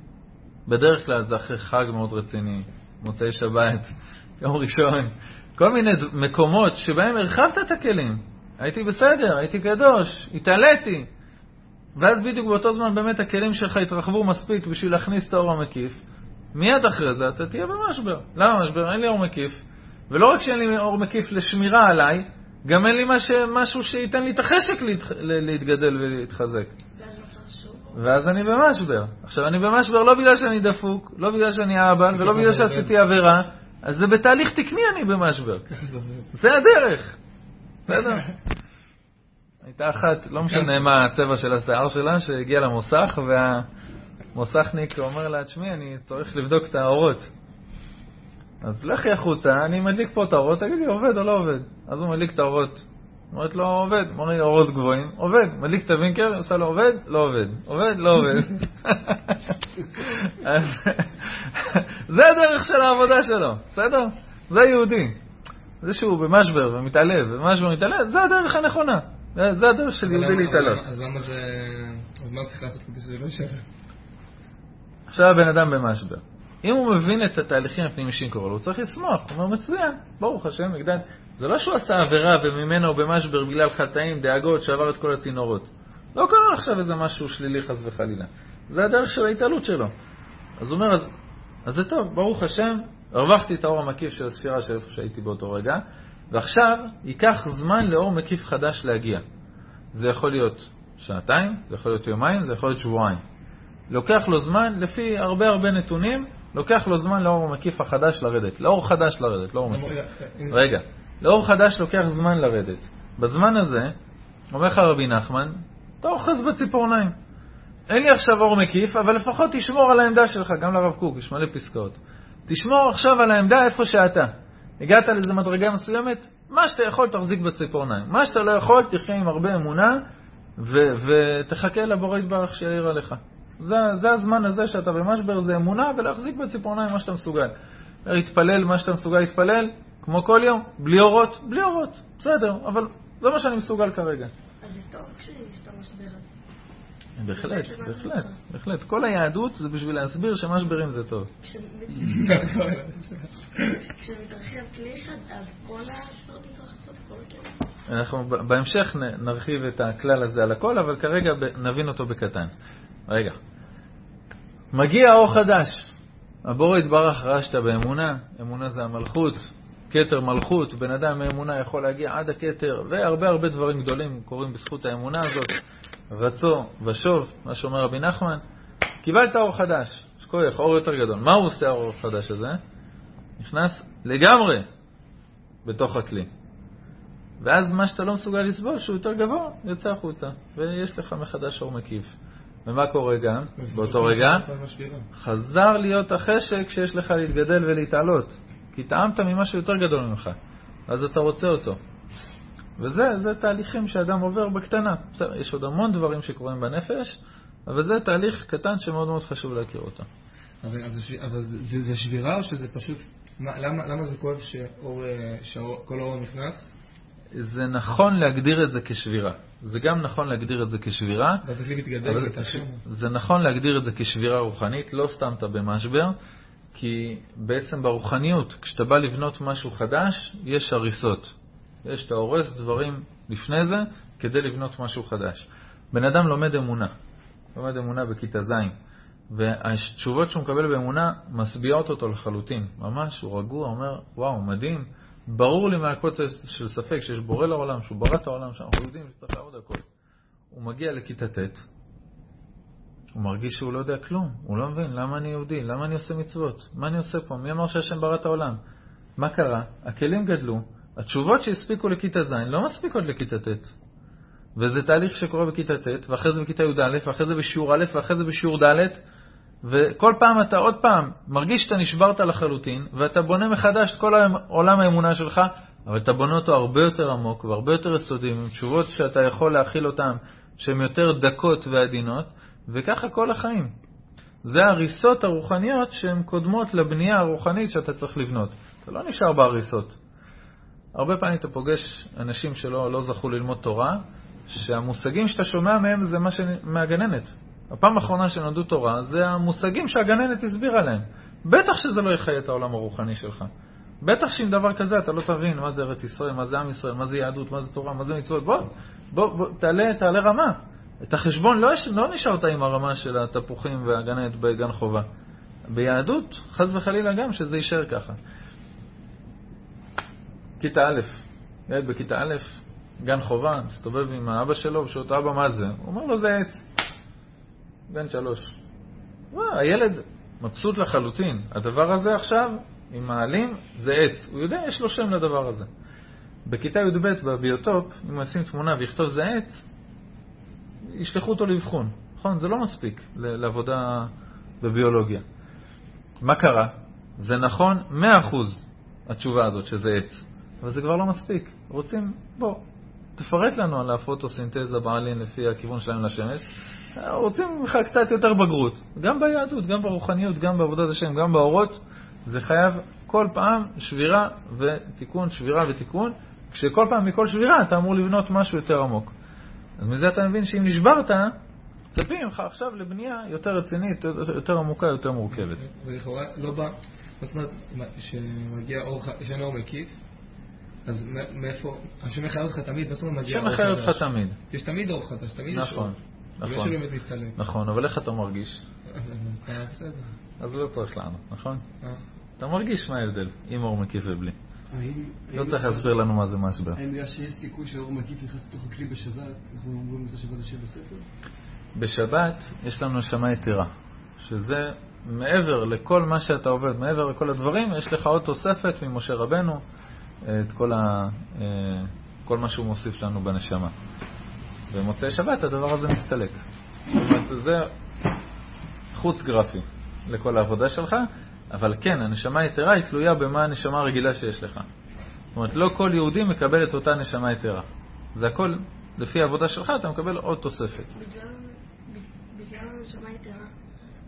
בדרך כלל זה אחרי חג מאוד רציני, מוצאי שבת, יום ראשון, כל מיני מקומות שבהם הרחבת את הכלים. הייתי בסדר, הייתי קדוש, התעליתי. ואז בדיוק באותו זמן באמת הכלים שלך התרחבו מספיק בשביל להכניס את האור המקיף. מיד אחרי זה אתה תהיה במשבר. למה משבר? אין לי אור מקיף. ולא רק שאין לי אור מקיף לשמירה עליי, גם אין לי מש... משהו שייתן לי את החשק. להתגדל ולהתחזק. ואז אני במשבר. עכשיו, אני במשבר לא בגלל שאני דפוק, לא בגלל שאני אבא, ולא בגלל שעשיתי עבירה, אז זה בתהליך תקני אני במשבר. זה הדרך. בסדר? הייתה אחת, לא משנה מה הצבע של השיער שלה, שהגיעה למוסך, והמוסכניק אומר לה, תשמעי, אני צריך לבדוק את האורות. אז לכי החוצה, אני מדליק פה את האורות, תגידי, עובד או לא עובד? אז הוא מדליק את האורות. אומרת לו, עובד. אומר לי, אורות גבוהים, עובד. מדליק את הווינקר, עושה לו, עובד? לא עובד. עובד? לא עובד. זה הדרך של העבודה שלו, בסדר? זה יהודי. זה שהוא במשבר ומתעלב, במשבר ומתעלב, זה הדרך הנכונה. זה הדרך של יהודי להתעלות. אז למה זה... אז מה צריך לעשות כדי שזה לא יישאר? עכשיו הבן אדם במשבר. אם הוא מבין את התהליכים הפנימיים שקורים לו, הוא צריך לשמוח. הוא אומר, מצוין, ברוך השם, הגדל. זה לא שהוא עשה עבירה וממנו הוא במשבר בגלל חטאים, דאגות, שעבר את כל הצינורות. לא קרה עכשיו איזה משהו שלילי חס וחלילה. זה הדרך של ההתעלות שלו. אז הוא אומר, אז, אז זה טוב, ברוך השם, הרווחתי את האור המקיף של הספירה של איפה שהייתי באותו רגע, ועכשיו ייקח זמן לאור מקיף חדש להגיע. זה יכול להיות שעתיים, זה יכול להיות יומיים, זה יכול להיות שבועיים. לוקח לו זמן, לפי הרבה הרבה נתונים, לוקח לו זמן לאור המקיף החדש לרדת. לאור חדש לרדת, לא אור זה מקיף. אמור- רגע, לאור חדש לוקח זמן לרדת. בזמן הזה, אומר לך רבי נחמן, תאחז בציפורניים. אין לי עכשיו אור מקיף, אבל לפחות תשמור על העמדה שלך, גם לרב קוק, יש מלא פסקאות. תשמור עכשיו על העמדה איפה שאתה. הגעת לאיזו מדרגה מסוימת, מה שאתה יכול תחזיק בציפורניים. מה שאתה לא יכול, תחיה עם הרבה אמונה ותחכה לבורא יתברך שיעיר עליך. זה, זה הזמן הזה שאתה במשבר, זה אמונה ולהחזיק בציפורניים מה שאתה מסוגל. להתפלל מה שאתה מסוגל להתפלל, כמו כל יום, בלי אורות, בלי אורות, בסדר, אבל זה מה שאני מסוגל כרגע. אז זה טוב כשיש את המשבר הזה. בהחלט, בהחלט, בהחלט. כל היהדות זה בשביל להסביר שמשברים זה טוב. כשמתרחב כלי אחד, אז כל השפעות מתרחבות, כל הכלים. אנחנו בהמשך נרחיב את הכלל הזה על הכל, אבל כרגע נבין אותו בקטן. רגע. מגיע אור חדש. הבורא יתברך שאתה באמונה, אמונה זה המלכות, כתר מלכות, בן אדם מאמונה יכול להגיע עד הכתר, והרבה הרבה דברים גדולים קורים בזכות האמונה הזאת. רצו ושוב, מה שאומר רבי נחמן, קיבלת אור חדש, יש כוח, אור יותר גדול. מה הוא עושה האור החדש הזה? נכנס לגמרי בתוך הכלי. ואז מה שאתה לא מסוגל לסבול, שהוא יותר גבוה, יוצא החוצה, ויש לך מחדש אור מקיף. ומה קורה גם? באותו רגע, חזר להיות החשק שיש לך להתגדל ולהתעלות. כי טעמת ממשהו יותר גדול ממך, אז אתה רוצה אותו. וזה, זה תהליכים שאדם עובר בקטנה. בסדר, יש עוד המון דברים שקורים בנפש, אבל זה תהליך קטן שמאוד מאוד חשוב להכיר אותו. אבל, זה, אבל זה, זה שבירה או שזה פשוט... מה, למה, למה זה כואב שאור, אה, שכל האור נכנס? זה נכון להגדיר את זה כשבירה. זה גם נכון להגדיר את זה כשבירה, אבל. זה נכון להגדיר את זה כשבירה רוחנית, לא סתם אתה במשבר, כי בעצם ברוחניות, כשאתה בא לבנות משהו חדש, יש הריסות. יש, אתה הורס דברים לפני זה כדי לבנות משהו חדש. בן אדם לומד אמונה, לומד אמונה בכיתה ז', והתשובות שהוא מקבל באמונה משביעות אותו לחלוטין. ממש, הוא רגוע, אומר, וואו, מדהים. ברור לי מהקוצר של ספק שיש בורא לעולם, שהוא ברא את העולם, שאנחנו יודעים שצריך לעבוד הכל. הוא מגיע לכיתה ט', הוא מרגיש שהוא לא יודע כלום, הוא לא מבין למה אני יהודי, למה אני עושה מצוות, מה אני עושה פה, מי אמר שהשם ברא את העולם? מה קרה? הכלים גדלו, התשובות שהספיקו לכיתה ז' לא מספיקות לכיתה ט'. וזה תהליך שקורה בכיתה ט', ואחרי זה בכיתה י"א, ואחרי זה בשיעור א', ואחרי זה בשיעור ד', וכל פעם אתה עוד פעם מרגיש שאתה נשברת לחלוטין, ואתה בונה מחדש את כל עולם האמונה שלך, אבל אתה בונה אותו הרבה יותר עמוק והרבה יותר יסודי, עם תשובות שאתה יכול להכיל אותן, שהן יותר דקות ועדינות, וככה כל החיים. זה ההריסות הרוחניות שהן קודמות לבנייה הרוחנית שאתה צריך לבנות. אתה לא נשאר בהריסות. הרבה פעמים אתה פוגש אנשים שלא לא זכו ללמוד תורה, שהמושגים שאתה שומע מהם זה מה ש... מהגננת. הפעם האחרונה שנולדו תורה זה המושגים שהגננת הסבירה להם. בטח שזה לא יחיה את העולם הרוחני שלך. בטח שעם דבר כזה אתה לא תבין מה זה ארץ ישראל, מה זה עם ישראל, מה זה יהדות, מה זה תורה, מה זה מצוות. בוא, בוא, בוא תעלה, תעלה רמה. את החשבון לא, לא נשארת עם הרמה של התפוחים והגננת בגן חובה. ביהדות, חס וחלילה גם, שזה יישאר ככה. כיתה א', ילד בכיתה א', גן חובה, מסתובב עם האבא שלו, ושואל אותו, אבא, מה זה? הוא אומר לו, זה עץ. בן שלוש. וואו, הילד מבסוט לחלוטין. הדבר הזה עכשיו, עם העלים, זה עץ. הוא יודע, יש לו שם לדבר הזה. בכיתה י"ב, בביוטופ, אם ישים תמונה ויכתוב זה עץ, ישלחו אותו לאבחון. נכון? זה לא מספיק לעבודה בביולוגיה. מה קרה? זה נכון 100% התשובה הזאת שזה עץ, אבל זה כבר לא מספיק. רוצים, בוא, תפרט לנו על הפוטוסינתזה בעלין לפי הכיוון שלהם לשמש. רוצים ממך קצת יותר בגרות. גם ביהדות, גם ברוחניות, גם בעבודת השם, גם באורות, זה חייב כל פעם שבירה ותיקון, שבירה ותיקון, כשכל פעם מכל שבירה אתה אמור לבנות משהו יותר עמוק. אז מזה אתה מבין שאם נשברת, מצפים ממך עכשיו לבנייה יותר רצינית, יותר עמוקה, יותר מורכבת. ולכאורה לא בא, זאת אומרת, שמגיע אור, שאין אור מקיף, אז מאיפה, השם מחייב אותך תמיד, מה זאת אומרת מגיע אור חדש? השם מחייב אותך תמיד. יש תמיד אור חדש, תמיד יש אור. נכון, נכון. באמת מסתלם. נכון, אבל איך אתה מרגיש? אה, בסדר. אז לא צריך לענות, נכון? אה. אתה מרגיש מה ההבדל, עם אור מקיף ובלי. לא צריך להסביר לנו מה זה משבר. האם בגלל שיש סיכוי שהאור מקיף נכנס לתוך הכלי בשבת, אנחנו אומרים לזה שבת יושב בספר? בשבת יש לנו נשמה יתרה, שזה מעבר לכל מה שאתה עובד, מעבר לכל הדברים, יש לך עוד תוספת ממשה רבנו, את כל, ה, אה, כל מה שהוא מוסיף לנו בנשמה. במוצאי שבת הדבר הזה מסתלק. זאת אומרת, זה חוץ גרפי לכל העבודה שלך, אבל כן, הנשמה היתרה היא תלויה במה הנשמה הרגילה שיש לך. זאת אומרת, לא כל יהודי מקבל את אותה נשמה יתרה. זה הכל, לפי העבודה שלך אתה מקבל עוד תוספת. בגלל בגלל הנשמה יתרה,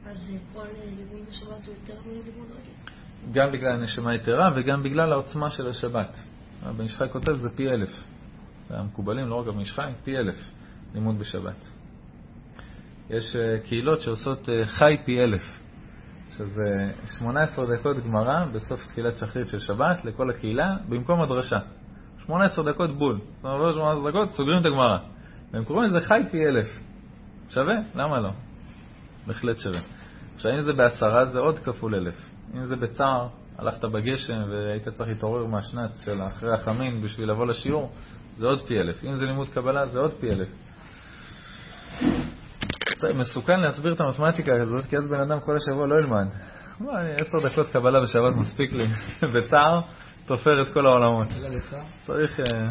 אז כל לימוד בשבת הוא יותר מלימוד רגיל. גם בגלל הנשמה היתרה וגם בגלל העוצמה של השבת. הבן איש חי כותב זה פי אלף. המקובלים, לא רק הבן איש חי, פי אלף לימוד בשבת. יש אה, קהילות שעושות אה, חי פי אלף, שזה 18 דקות גמרא בסוף תפילת שחרית של שבת לכל הקהילה, במקום הדרשה. 18 דקות בול. זאת אומרת, 18 דקות, סוגרים את הגמרא. והם קוראים לזה חי פי אלף. שווה? למה לא? בהחלט שווה. עכשיו, אם זה בעשרה זה עוד כפול אלף. אם זה בצער, הלכת בגשם והיית צריך להתעורר מהשנץ של אחרי החמין בשביל לבוא לשיעור, זה עוד פי אלף. אם זה לימוד קבלה, זה עוד פי אלף. מסוכן להסביר את המתמטיקה הזאת, כי אז בן אדם כל השבוע לא ילמד. מה, אני עשר דקות קבלה בשבת מספיק לי. בצער, תופר את כל העולמות. צריך... אה,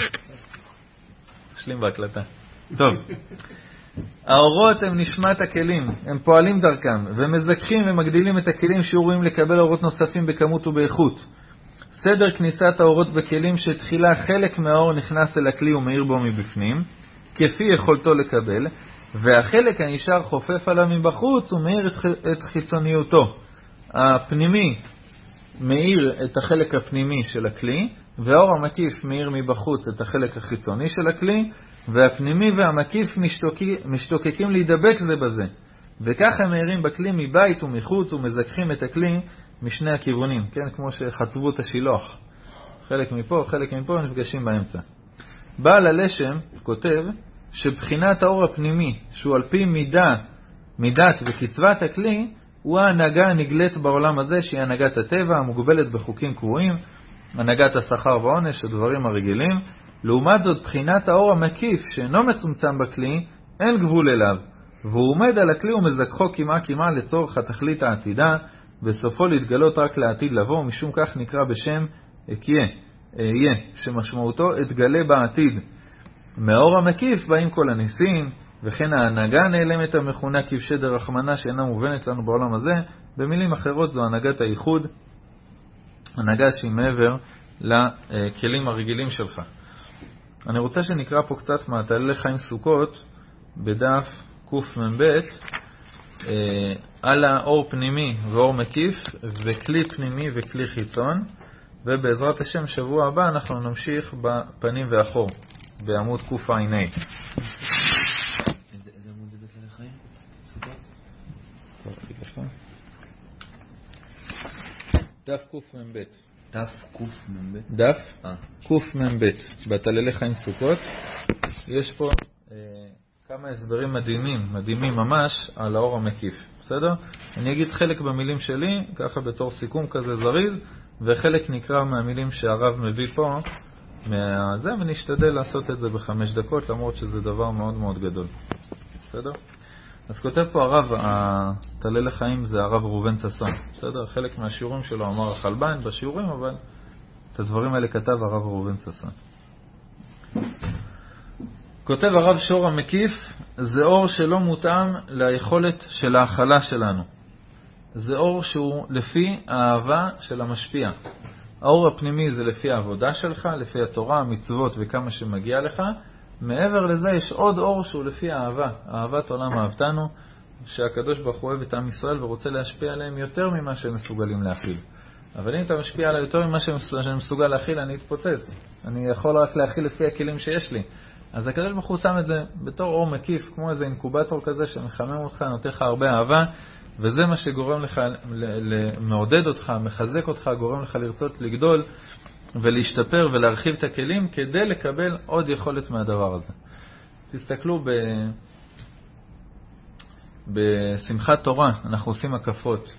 נשלים בהקלטה. טוב. האורות הם נשמת הכלים, הם פועלים דרכם, ומזככים ומגדילים את הכלים שיעורים לקבל אורות נוספים בכמות ובאיכות. סדר כניסת האורות בכלים שתחילה חלק מהאור נכנס אל הכלי ומאיר בו מבפנים, כפי יכולתו לקבל, והחלק הנשאר חופף עליו מבחוץ ומאיר את חיצוניותו. הפנימי מאיר את החלק הפנימי של הכלי, והאור המקיף מאיר מבחוץ את החלק החיצוני של הכלי, והפנימי והמקיף משתוקי, משתוקקים להידבק זה בזה. וכך הם מאירים בכלי מבית ומחוץ ומזככים את הכלי משני הכיוונים, כן? כמו שחצבו את השילוח. חלק מפה, חלק מפה, נפגשים באמצע. בעל הלשם כותב שבחינת האור הפנימי, שהוא על פי מידה, מידת וקצבת הכלי, הוא ההנהגה הנגלית בעולם הזה, שהיא הנהגת הטבע, המוגבלת בחוקים קבועים, הנהגת השכר והעונש, הדברים הרגילים. לעומת זאת, בחינת האור המקיף, שאינו מצומצם בכלי, אין גבול אליו, והוא עומד על הכלי ומזכחו קמעה קמעה לצורך התכלית העתידה, וסופו להתגלות רק לעתיד לבוא, ומשום כך נקרא בשם אקיה, אהיה, שמשמעותו אתגלה בעתיד. מהאור המקיף באים כל הניסים, וכן ההנהגה הנעלמת המכונה כבשי דרחמנה שאינה מובנת לנו בעולם הזה, במילים אחרות זו הנהגת הייחוד, הנהגה שהיא מעבר לכלים הרגילים שלך. אני רוצה שנקרא פה קצת מהתעללי חיים סוכות בדף קמ"ב אה, על האור פנימי ואור מקיף וכלי פנימי וכלי חיצון ובעזרת השם שבוע הבא אנחנו נמשיך בפנים ואחור בעמוד קע"ה. דף קמ"ב תף קמ"ב? דף אה. קמ"ב בתעללי חיים סוכות יש פה אה, כמה הסברים מדהימים, מדהימים ממש, על האור המקיף, בסדר? אני אגיד חלק במילים שלי, ככה בתור סיכום כזה זריז, וחלק נקרא מהמילים שהרב מביא פה, מהזה, ונשתדל לעשות את זה בחמש דקות, למרות שזה דבר מאוד מאוד גדול, בסדר? אז כותב פה הרב, התעלל לחיים זה הרב ראובן ששון, בסדר? חלק מהשיעורים שלו אמר החלבן בשיעורים, אבל את הדברים האלה כתב הרב ראובן ששון. כותב הרב שור המקיף, זה אור שלא מותאם ליכולת של ההכלה שלנו. זה אור שהוא לפי האהבה של המשפיע. האור הפנימי זה לפי העבודה שלך, לפי התורה, המצוות וכמה שמגיע לך. מעבר לזה יש עוד אור שהוא לפי האהבה, אהבת עולם אהבתנו, שהקדוש ברוך הוא אוהב את עם ישראל ורוצה להשפיע עליהם יותר ממה שהם מסוגלים להכיל. אבל אם אתה משפיע עליי יותר ממה שאני מסוגל להכיל, אני אתפוצץ. אני יכול רק להכיל לפי הכלים שיש לי. אז הקדוש ברוך הוא שם את זה בתור אור מקיף, כמו איזה אינקובטור כזה שמחמם אותך, נותן לך הרבה אהבה, וזה מה שגורם לך, מעודד אותך, מחזק אותך, גורם לך לרצות לגדול ולהשתפר ולהרחיב את הכלים כדי לקבל עוד יכולת מהדבר הזה. תסתכלו ב... בשמחת תורה אנחנו עושים הקפות,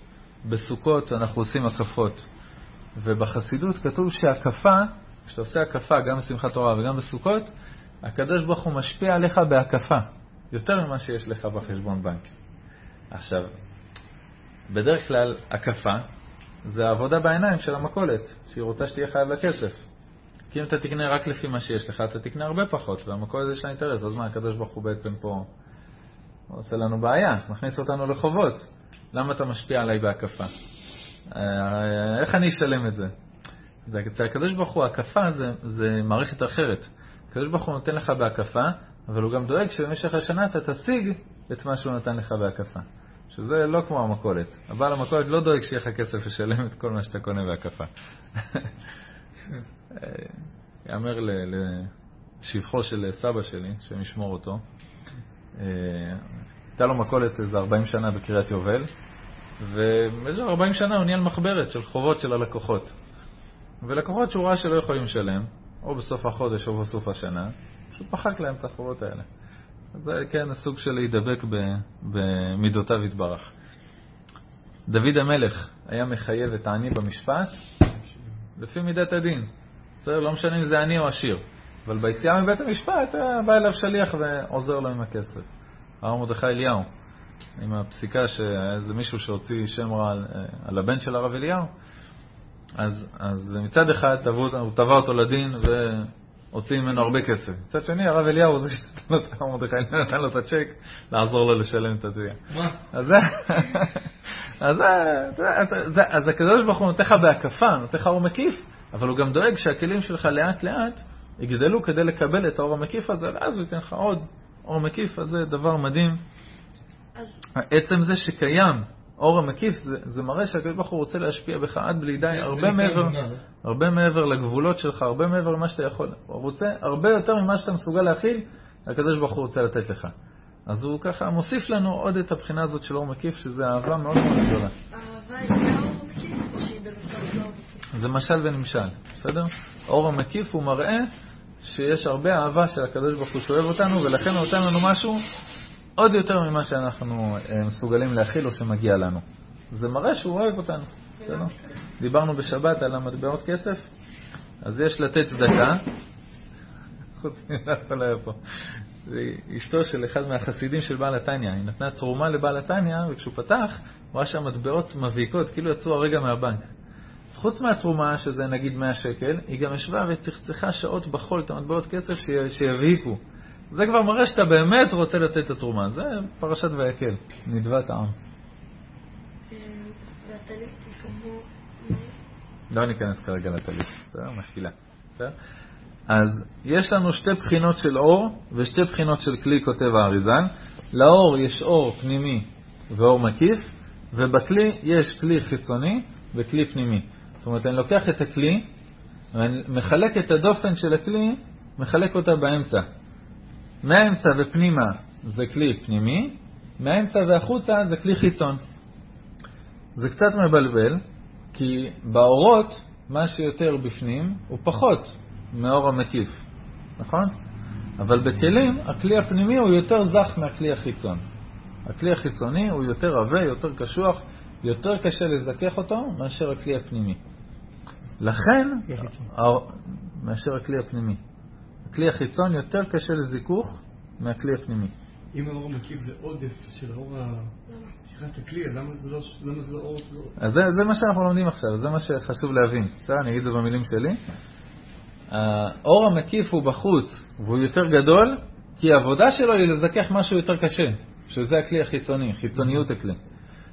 בסוכות אנחנו עושים הקפות, ובחסידות כתוב שהקפה, כשאתה עושה הקפה גם בשמחת תורה וגם בסוכות, הקדוש ברוך הוא משפיע עליך בהקפה, יותר ממה שיש לך בחשבון בנק. עכשיו, בדרך כלל הקפה זה העבודה בעיניים של המכולת, שהיא רוצה שתהיה חייב לה כסף. כי אם אתה תקנה רק לפי מה שיש לך, אתה תקנה הרבה פחות, והמכולת יש לה אינטרס, אז מה, הקדוש ברוך הוא בעצם פה הוא עושה לנו בעיה, מכניס אותנו לחובות. למה אתה משפיע עליי בהקפה? אה, איך אני אשלם את זה? זה אצל הקדוש ברוך הוא, הקפה זה, זה מערכת אחרת. הקדוש ברוך הוא נותן לך בהקפה, אבל הוא גם דואג שבמשך השנה אתה תשיג את מה שהוא נתן לך בהקפה. שזה לא כמו המכולת. הבעל המכולת לא דואג שיהיה לך כסף לשלם את כל מה שאתה קונה בהקפה. יאמר לשבחו של סבא שלי, שהם ישמור אותו. אה, הייתה לו מכולת איזה 40 שנה בקריית יובל, ובאיזה 40 שנה הוא ניהל מחברת של חובות של הלקוחות. ולקוחות שהוא ראה שלא יכולים לשלם, או בסוף החודש או בסוף השנה, פשוט מחק להם את החובות האלה. זה כן הסוג של להידבק במידותיו יתברך. דוד המלך היה מחייב את העני במשפט לפי מידת הדין. בסדר, לא משנה אם זה עני או עשיר. אבל ביציאה מבית המשפט היה בא אליו שליח ועוזר לו עם הכסף. הרב מרדכי אליהו, עם הפסיקה שהיה איזה מישהו שהוציא שם רע על, על הבן של הרב אליהו, אז, אז מצד אחד הוא תבע אותו לדין והוציא ממנו הרבה כסף. מצד שני, הרב אליהו הוא זה שנתן מרדכי נתן לו את הצ'ק לעזור לו לשלם את התביעה. מה? אז, אז, הקדוש ברוך הוא נותן לך בהקפה, נותן לך אור מקיף, אבל הוא גם דואג שהכלים שלך לאט לאט יגדלו כדי לקבל את האור המקיף הזה, ואז הוא ייתן לך עוד אור מקיף, אז זה דבר מדהים. עצם זה שקיים אור המקיף, זה, זה מראה שהקדוש ברוך הוא רוצה להשפיע בך עד בלי די, הרבה מעבר, הרבה מעבר לגבולות שלך, הרבה מעבר למה שאתה יכול. הוא רוצה הרבה יותר ממה שאתה מסוגל להכיל, הקדוש ברוך הוא רוצה לתת לך. אז הוא ככה מוסיף לנו עוד את הבחינה הזאת של אור מקיף, שזה אהבה מאוד מאוד גדולה. זה משל ונמשל, בסדר? אור המקיף הוא מראה שיש הרבה אהבה של הקדוש ברוך הוא שאוהב אותנו, ולכן הוא נותן לנו משהו עוד יותר ממה שאנחנו אה, מסוגלים להכיל או שמגיע לנו. זה מראה שהוא אוהב אותנו, בסדר? דיברנו בשבת על המטבעות כסף, אז יש לתת צדקה, חוץ לא היה פה. אשתו של אחד מהחסידים של בעל התניא, היא נתנה תרומה לבעל התניא, וכשהוא פתח, הוא ראה שהמטבעות מביקות, כאילו יצאו הרגע מהבנק. אז חוץ מהתרומה, שזה נגיד 100 שקל, היא גם ישבה וצחצחה שעות בחול את המטבעות כסף שיביקו. זה כבר מראה שאתה באמת רוצה לתת את התרומה. זה פרשת ויקל, נדבת העם. לא ניכנס כרגע לטלית, בסדר? מחילה. אז יש לנו שתי בחינות של אור ושתי בחינות של כלי, כותב האריזן. לאור יש אור פנימי ואור מקיף, ובכלי יש כלי חיצוני וכלי פנימי. זאת אומרת, אני לוקח את הכלי, ואני מחלק את הדופן של הכלי, מחלק אותה באמצע. מהאמצע ופנימה זה כלי פנימי, מהאמצע והחוצה זה כלי חיצון. זה קצת מבלבל, כי באורות, מה שיותר בפנים הוא פחות מאור המקיף, נכון? אבל בכלים, הכלי הפנימי הוא יותר זך מהכלי החיצון. הכלי החיצוני הוא יותר עבה, יותר קשוח, יותר קשה לזכך אותו מאשר הכלי הפנימי. לכן, מאשר הכלי הפנימי. הכלי החיצון יותר קשה לזיכוך מהכלי הפנימי. אם האור המקיף זה עודף של האור ה... שנכנס לכלי, אז למה זה לא למה זה לא אור... אז זה, זה מה שאנחנו לומדים עכשיו, זה מה שחשוב להבין. בסדר, אני אגיד את זה במילים שלי. האור המקיף הוא בחוץ והוא יותר גדול, כי העבודה שלו היא לזכך משהו יותר קשה, שזה הכלי החיצוני, חיצוניות הכלי.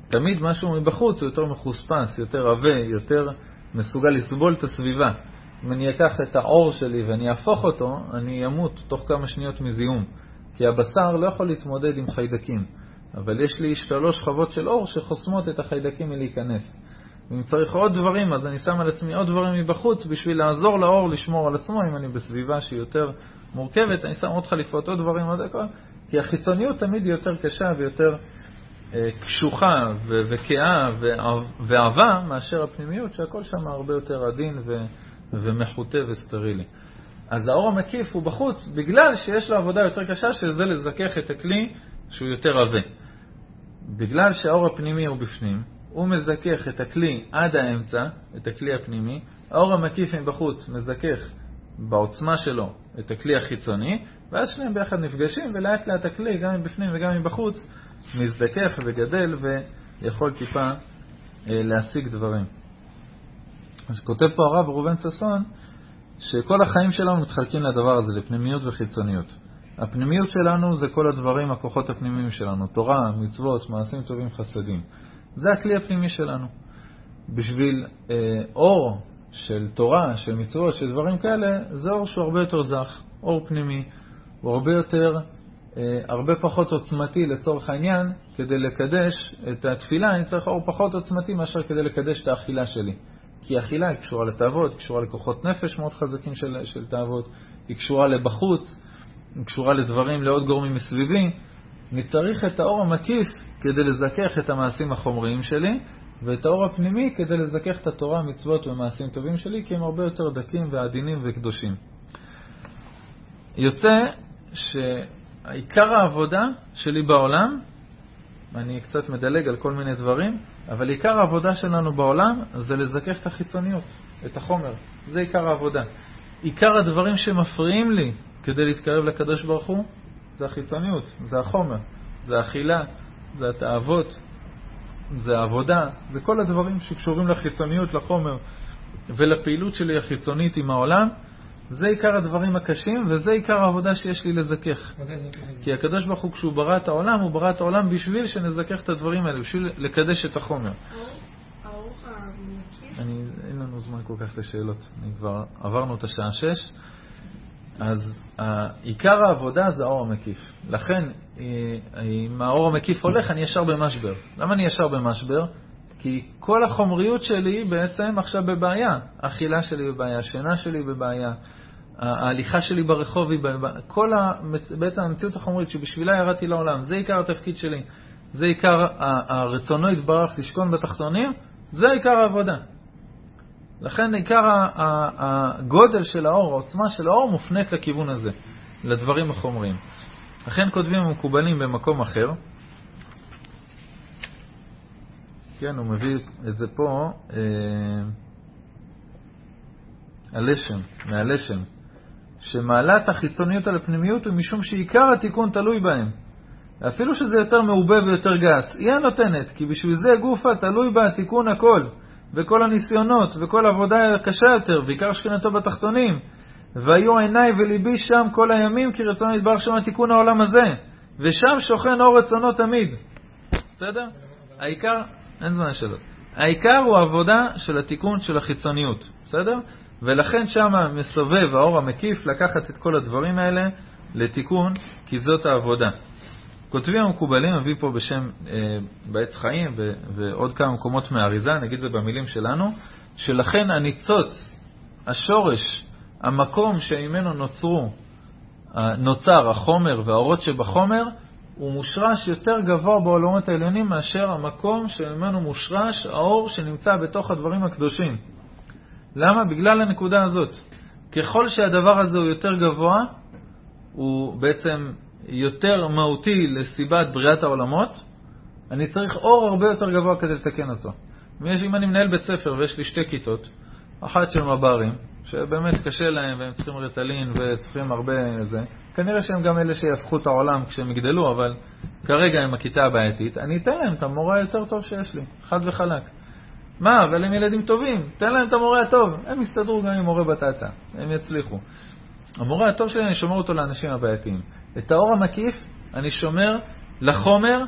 תמיד משהו מבחוץ הוא יותר מחוספס, יותר עבה, יותר מסוגל לסבול את הסביבה. אם אני אקח את האור שלי ואני אהפוך אותו, אני אמות תוך כמה שניות מזיהום. כי הבשר לא יכול להתמודד עם חיידקים, אבל יש לי שלוש שכבות של אור שחוסמות את החיידקים מלהיכנס. אם צריך עוד דברים, אז אני שם על עצמי עוד דברים מבחוץ בשביל לעזור לאור לשמור על עצמו, אם אני בסביבה שהיא יותר מורכבת, אני שם עוד חליפות, עוד דברים, עוד הכל, כי החיצוניות תמיד היא יותר קשה ויותר אה, קשוחה וכאה ועבה מאשר הפנימיות, שהכל שם הרבה יותר עדין ו- ומחוטא וסטרילי. אז האור המקיף הוא בחוץ בגלל שיש לו עבודה יותר קשה, שזה לזכך את הכלי שהוא יותר עבה. בגלל שהאור הפנימי הוא בפנים, הוא מזכך את הכלי עד האמצע, את הכלי הפנימי, האור המקיף מבחוץ מזכך בעוצמה שלו את הכלי החיצוני, ואז שניהם ביחד נפגשים, ולאט לאט הכלי, גם מבפנים וגם מבחוץ, מזדקף וגדל ויכול טיפה אה, להשיג דברים. אז כותב פה הרב ראובן ששון, שכל החיים שלנו מתחלקים לדבר הזה, לפנימיות וחיצוניות. הפנימיות שלנו זה כל הדברים, הכוחות הפנימיים שלנו, תורה, מצוות, מעשים טובים, חסדים. זה הכלי הפנימי שלנו. בשביל אה, אור של תורה, של מצוות, של דברים כאלה, זה אור שהוא הרבה יותר זך, אור פנימי, הוא הרבה יותר, אה, הרבה פחות עוצמתי לצורך העניין, כדי לקדש את התפילה, אני צריך אור פחות עוצמתי מאשר כדי לקדש את האכילה שלי. כי אכילה היא קשורה לתאוות, היא קשורה לכוחות נפש מאוד חזקים של, של תאוות, היא קשורה לבחוץ, היא קשורה לדברים, לעוד גורמים מסביבי. אני צריך את האור המקיף כדי לזכך את המעשים החומריים שלי, ואת האור הפנימי כדי לזכך את התורה, המצוות ומעשים טובים שלי, כי הם הרבה יותר דקים ועדינים וקדושים. יוצא שעיקר העבודה שלי בעולם, אני קצת מדלג על כל מיני דברים, אבל עיקר העבודה שלנו בעולם זה לזכך את החיצוניות, את החומר. זה עיקר העבודה. עיקר הדברים שמפריעים לי כדי להתקרב לקדוש ברוך הוא זה החיצוניות, זה החומר, זה האכילה, זה התאוות, זה העבודה, זה כל הדברים שקשורים לחיצוניות, לחומר ולפעילות שלי החיצונית עם העולם. זה עיקר הדברים הקשים, וזה עיקר העבודה שיש לי לזכך. כי הקדוש ברוך הוא, כשהוא ברא את העולם, הוא ברא את העולם בשביל שנזכך את הדברים האלה, בשביל לקדש את החומר. אני, אין לנו זמן כל כך לשאלות, אני כבר עברנו את השעה שש. אז עיקר העבודה זה האור המקיף. לכן, אה, אם האור המקיף הולך, אני ישר במשבר. למה אני ישר במשבר? כי כל החומריות שלי בעצם עכשיו בבעיה. האכילה שלי בבעיה, השינה שלי בבעיה, ההליכה שלי ברחוב היא. כל ה... בעצם המציאות החומרית שבשבילה ירדתי לעולם, זה עיקר התפקיד שלי. זה עיקר הרצונו יתברך לשכון בתחתונים, זה עיקר העבודה. לכן עיקר הגודל של האור, העוצמה של האור, מופנית לכיוון הזה, לדברים החומריים. לכן כותבים המקובלים במקום אחר, כן, הוא מביא את זה פה, אה, הלשם, מהלשם, שמעלת החיצוניות על הפנימיות הוא משום שעיקר התיקון תלוי בהם. אפילו שזה יותר מעובה ויותר גס, היא הנותנת, כי בשביל זה גופה תלוי בה התיקון הכל, וכל הניסיונות, וכל העבודה הקשה יותר, ועיקר שכנתו בתחתונים. והיו עיניי וליבי שם כל הימים, כי רצונו יתברך שם תיקון העולם הזה, ושם שוכן אור רצונו תמיד. בסדר? העיקר, אין זמן לשאלות. העיקר הוא העבודה של התיקון של החיצוניות, בסדר? ולכן שם מסובב האור המקיף לקחת את כל הדברים האלה לתיקון, כי זאת העבודה. כותבים המקובלים, מביא פה בשם אה, בעץ חיים ו, ועוד כמה מקומות מהאריזה, נגיד זה במילים שלנו, שלכן הניצוץ, השורש, המקום שממנו נוצרו, נוצר החומר והאורות שבחומר, הוא מושרש יותר גבוה בעולמות העליונים מאשר המקום שממנו מושרש האור שנמצא בתוך הדברים הקדושים. למה? בגלל הנקודה הזאת. ככל שהדבר הזה הוא יותר גבוה, הוא בעצם יותר מהותי לסיבת בריאת העולמות, אני צריך אור הרבה יותר גבוה כדי לתקן אותו. אם אני מנהל בית ספר ויש לי שתי כיתות, אחת של מב"רים, שבאמת קשה להם והם צריכים רטלין וצריכים הרבה זה, כנראה שהם גם אלה שיהפכו את העולם כשהם יגדלו, אבל כרגע הם הכיתה הבעייתית, אני אתן להם את המורה היותר טוב שיש לי, חד וחלק. מה, אבל הם ילדים טובים, תן להם את המורה הטוב, הם יסתדרו גם עם מורה בטטה, הם יצליחו. המורה הטוב שלי, אני שומר אותו לאנשים הבעייתיים. את האור המקיף אני שומר לחומר,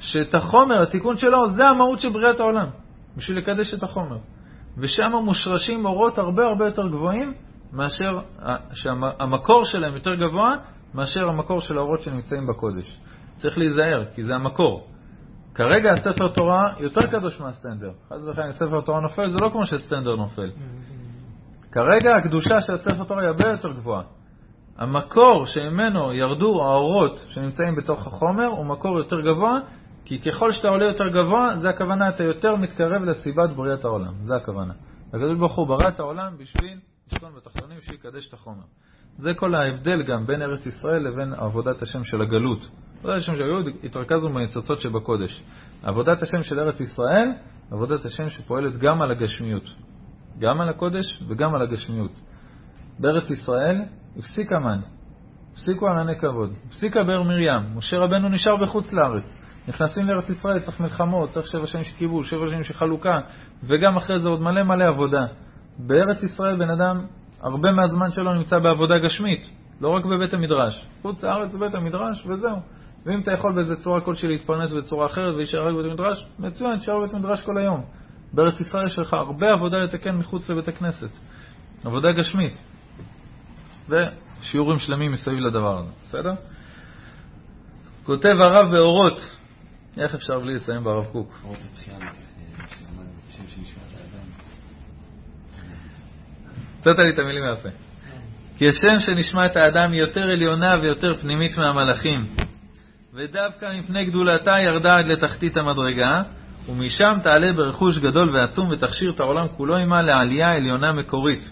שאת החומר, התיקון שלו, זה המהות של בריאת העולם, בשביל לקדש את החומר. ושם מושרשים אורות הרבה הרבה יותר גבוהים, מאשר, שהמקור שלהם יותר גבוה, מאשר המקור של האורות שנמצאים בקודש. צריך להיזהר, כי זה המקור. כרגע הספר תורה יותר קדוש מהסטנדר. חס וחלילה, ספר תורה נופל, זה לא כמו שסטנדר נופל. כרגע הקדושה של הספר תורה היא הרבה יותר גבוהה. המקור שממנו ירדו האורות שנמצאים בתוך החומר הוא מקור יותר גבוה, כי ככל שאתה עולה יותר גבוה, זה הכוונה, אתה יותר מתקרב לסיבת בריאת העולם. זה הכוונה. הקדוש ברוך הוא ברא את העולם בשביל לשכון בתחתונים, בשביל לקדש את החומר. זה כל ההבדל גם בין ארץ ישראל לבין עבודת השם של הגלות. עבודת השם של הגלות התרכזנו בניצוצות שבקודש. עבודת השם של ארץ ישראל, עבודת השם שפועלת גם על הגשמיות. גם על הקודש וגם על הגשמיות. בארץ ישראל הפסיק המן, הפסיקו ענני כבוד, הפסיקה באר מרים, משה רבנו נשאר בחוץ לארץ. נכנסים לארץ ישראל, צריך מלחמות, צריך שבע שנים של כיבוש, שבע שנים של חלוקה, וגם אחרי זה עוד מלא מלא עבודה. בארץ ישראל בן אדם, הרבה מהזמן שלו נמצא בעבודה גשמית. לא רק בבית המדרש. חוץ לארץ ובית המדרש, וזהו. ואם אתה יכול באיזה צורה כלשהי להתפרנס בצורה אחרת ולהישאר רק בבית המדרש, מצוין, תישאר בבית המדרש כל היום. בארץ ישראל יש לך הרבה עבודה לתקן מחוץ לבית הכנסת. עבודה גשמית. ושיעורים שלמים מסביב לדבר הזה, בסדר? כותב הרב באורות, איך אפשר בלי לסיים ברב קוק? אורות התחייה, אה, שלמד בשם שנשמע את האדם. הוצאת לי את המילים יפה. כי השם שנשמת האדם היא יותר עליונה ויותר פנימית מהמלאכים. ודווקא מפני גדולתה ירדה עד לתחתית המדרגה, ומשם תעלה ברכוש גדול ועצום ותכשיר את העולם כולו עמה לעלייה עליונה מקורית.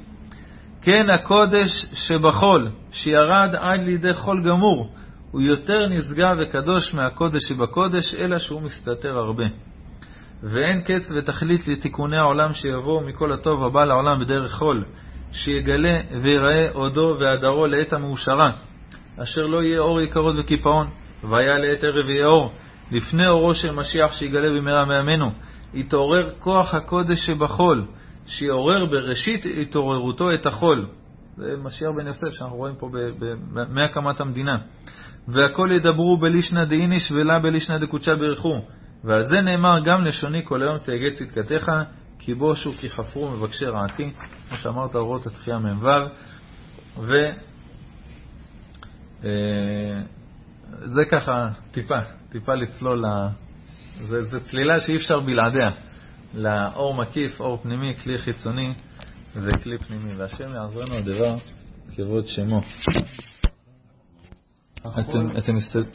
כן הקודש שבחול, שירד עד לידי חול גמור, הוא יותר נשגב וקדוש מהקודש שבקודש, אלא שהוא מסתתר הרבה. ואין קץ ותכלית לתיקוני העולם שיבואו מכל הטוב הבא לעולם בדרך חול, שיגלה ויראה עודו והדרו לעת המאושרה, אשר לא יהיה אור יקרות וקיפאון, והיה לעת ערב יהיה אור, לפני אורו של משיח שיגלה במהרה מימינו, יתעורר כוח הקודש שבחול, שיעורר בראשית התעוררותו את החול. זה משיח בן יוסף שאנחנו רואים פה מהקמת המדינה. והכל ידברו בלישנא דאיניש ולה בלישנא דקודשא ברכו. ועל זה נאמר גם לשוני כל היום תהגה צדקתך, כי בושו כי חפרו מבקשי רעתי, כמו שאמרת אורות התחייה מ"ו. ו... אה, ככה טיפה, טיפה לצלול. זה, זה צלילה שאי אפשר בלעדיה. לאור מקיף, אור פנימי, כלי חיצוני זה כלי פנימי, והשם יעזרנו הדבר כבוד שמו. אתם, אתם מסת...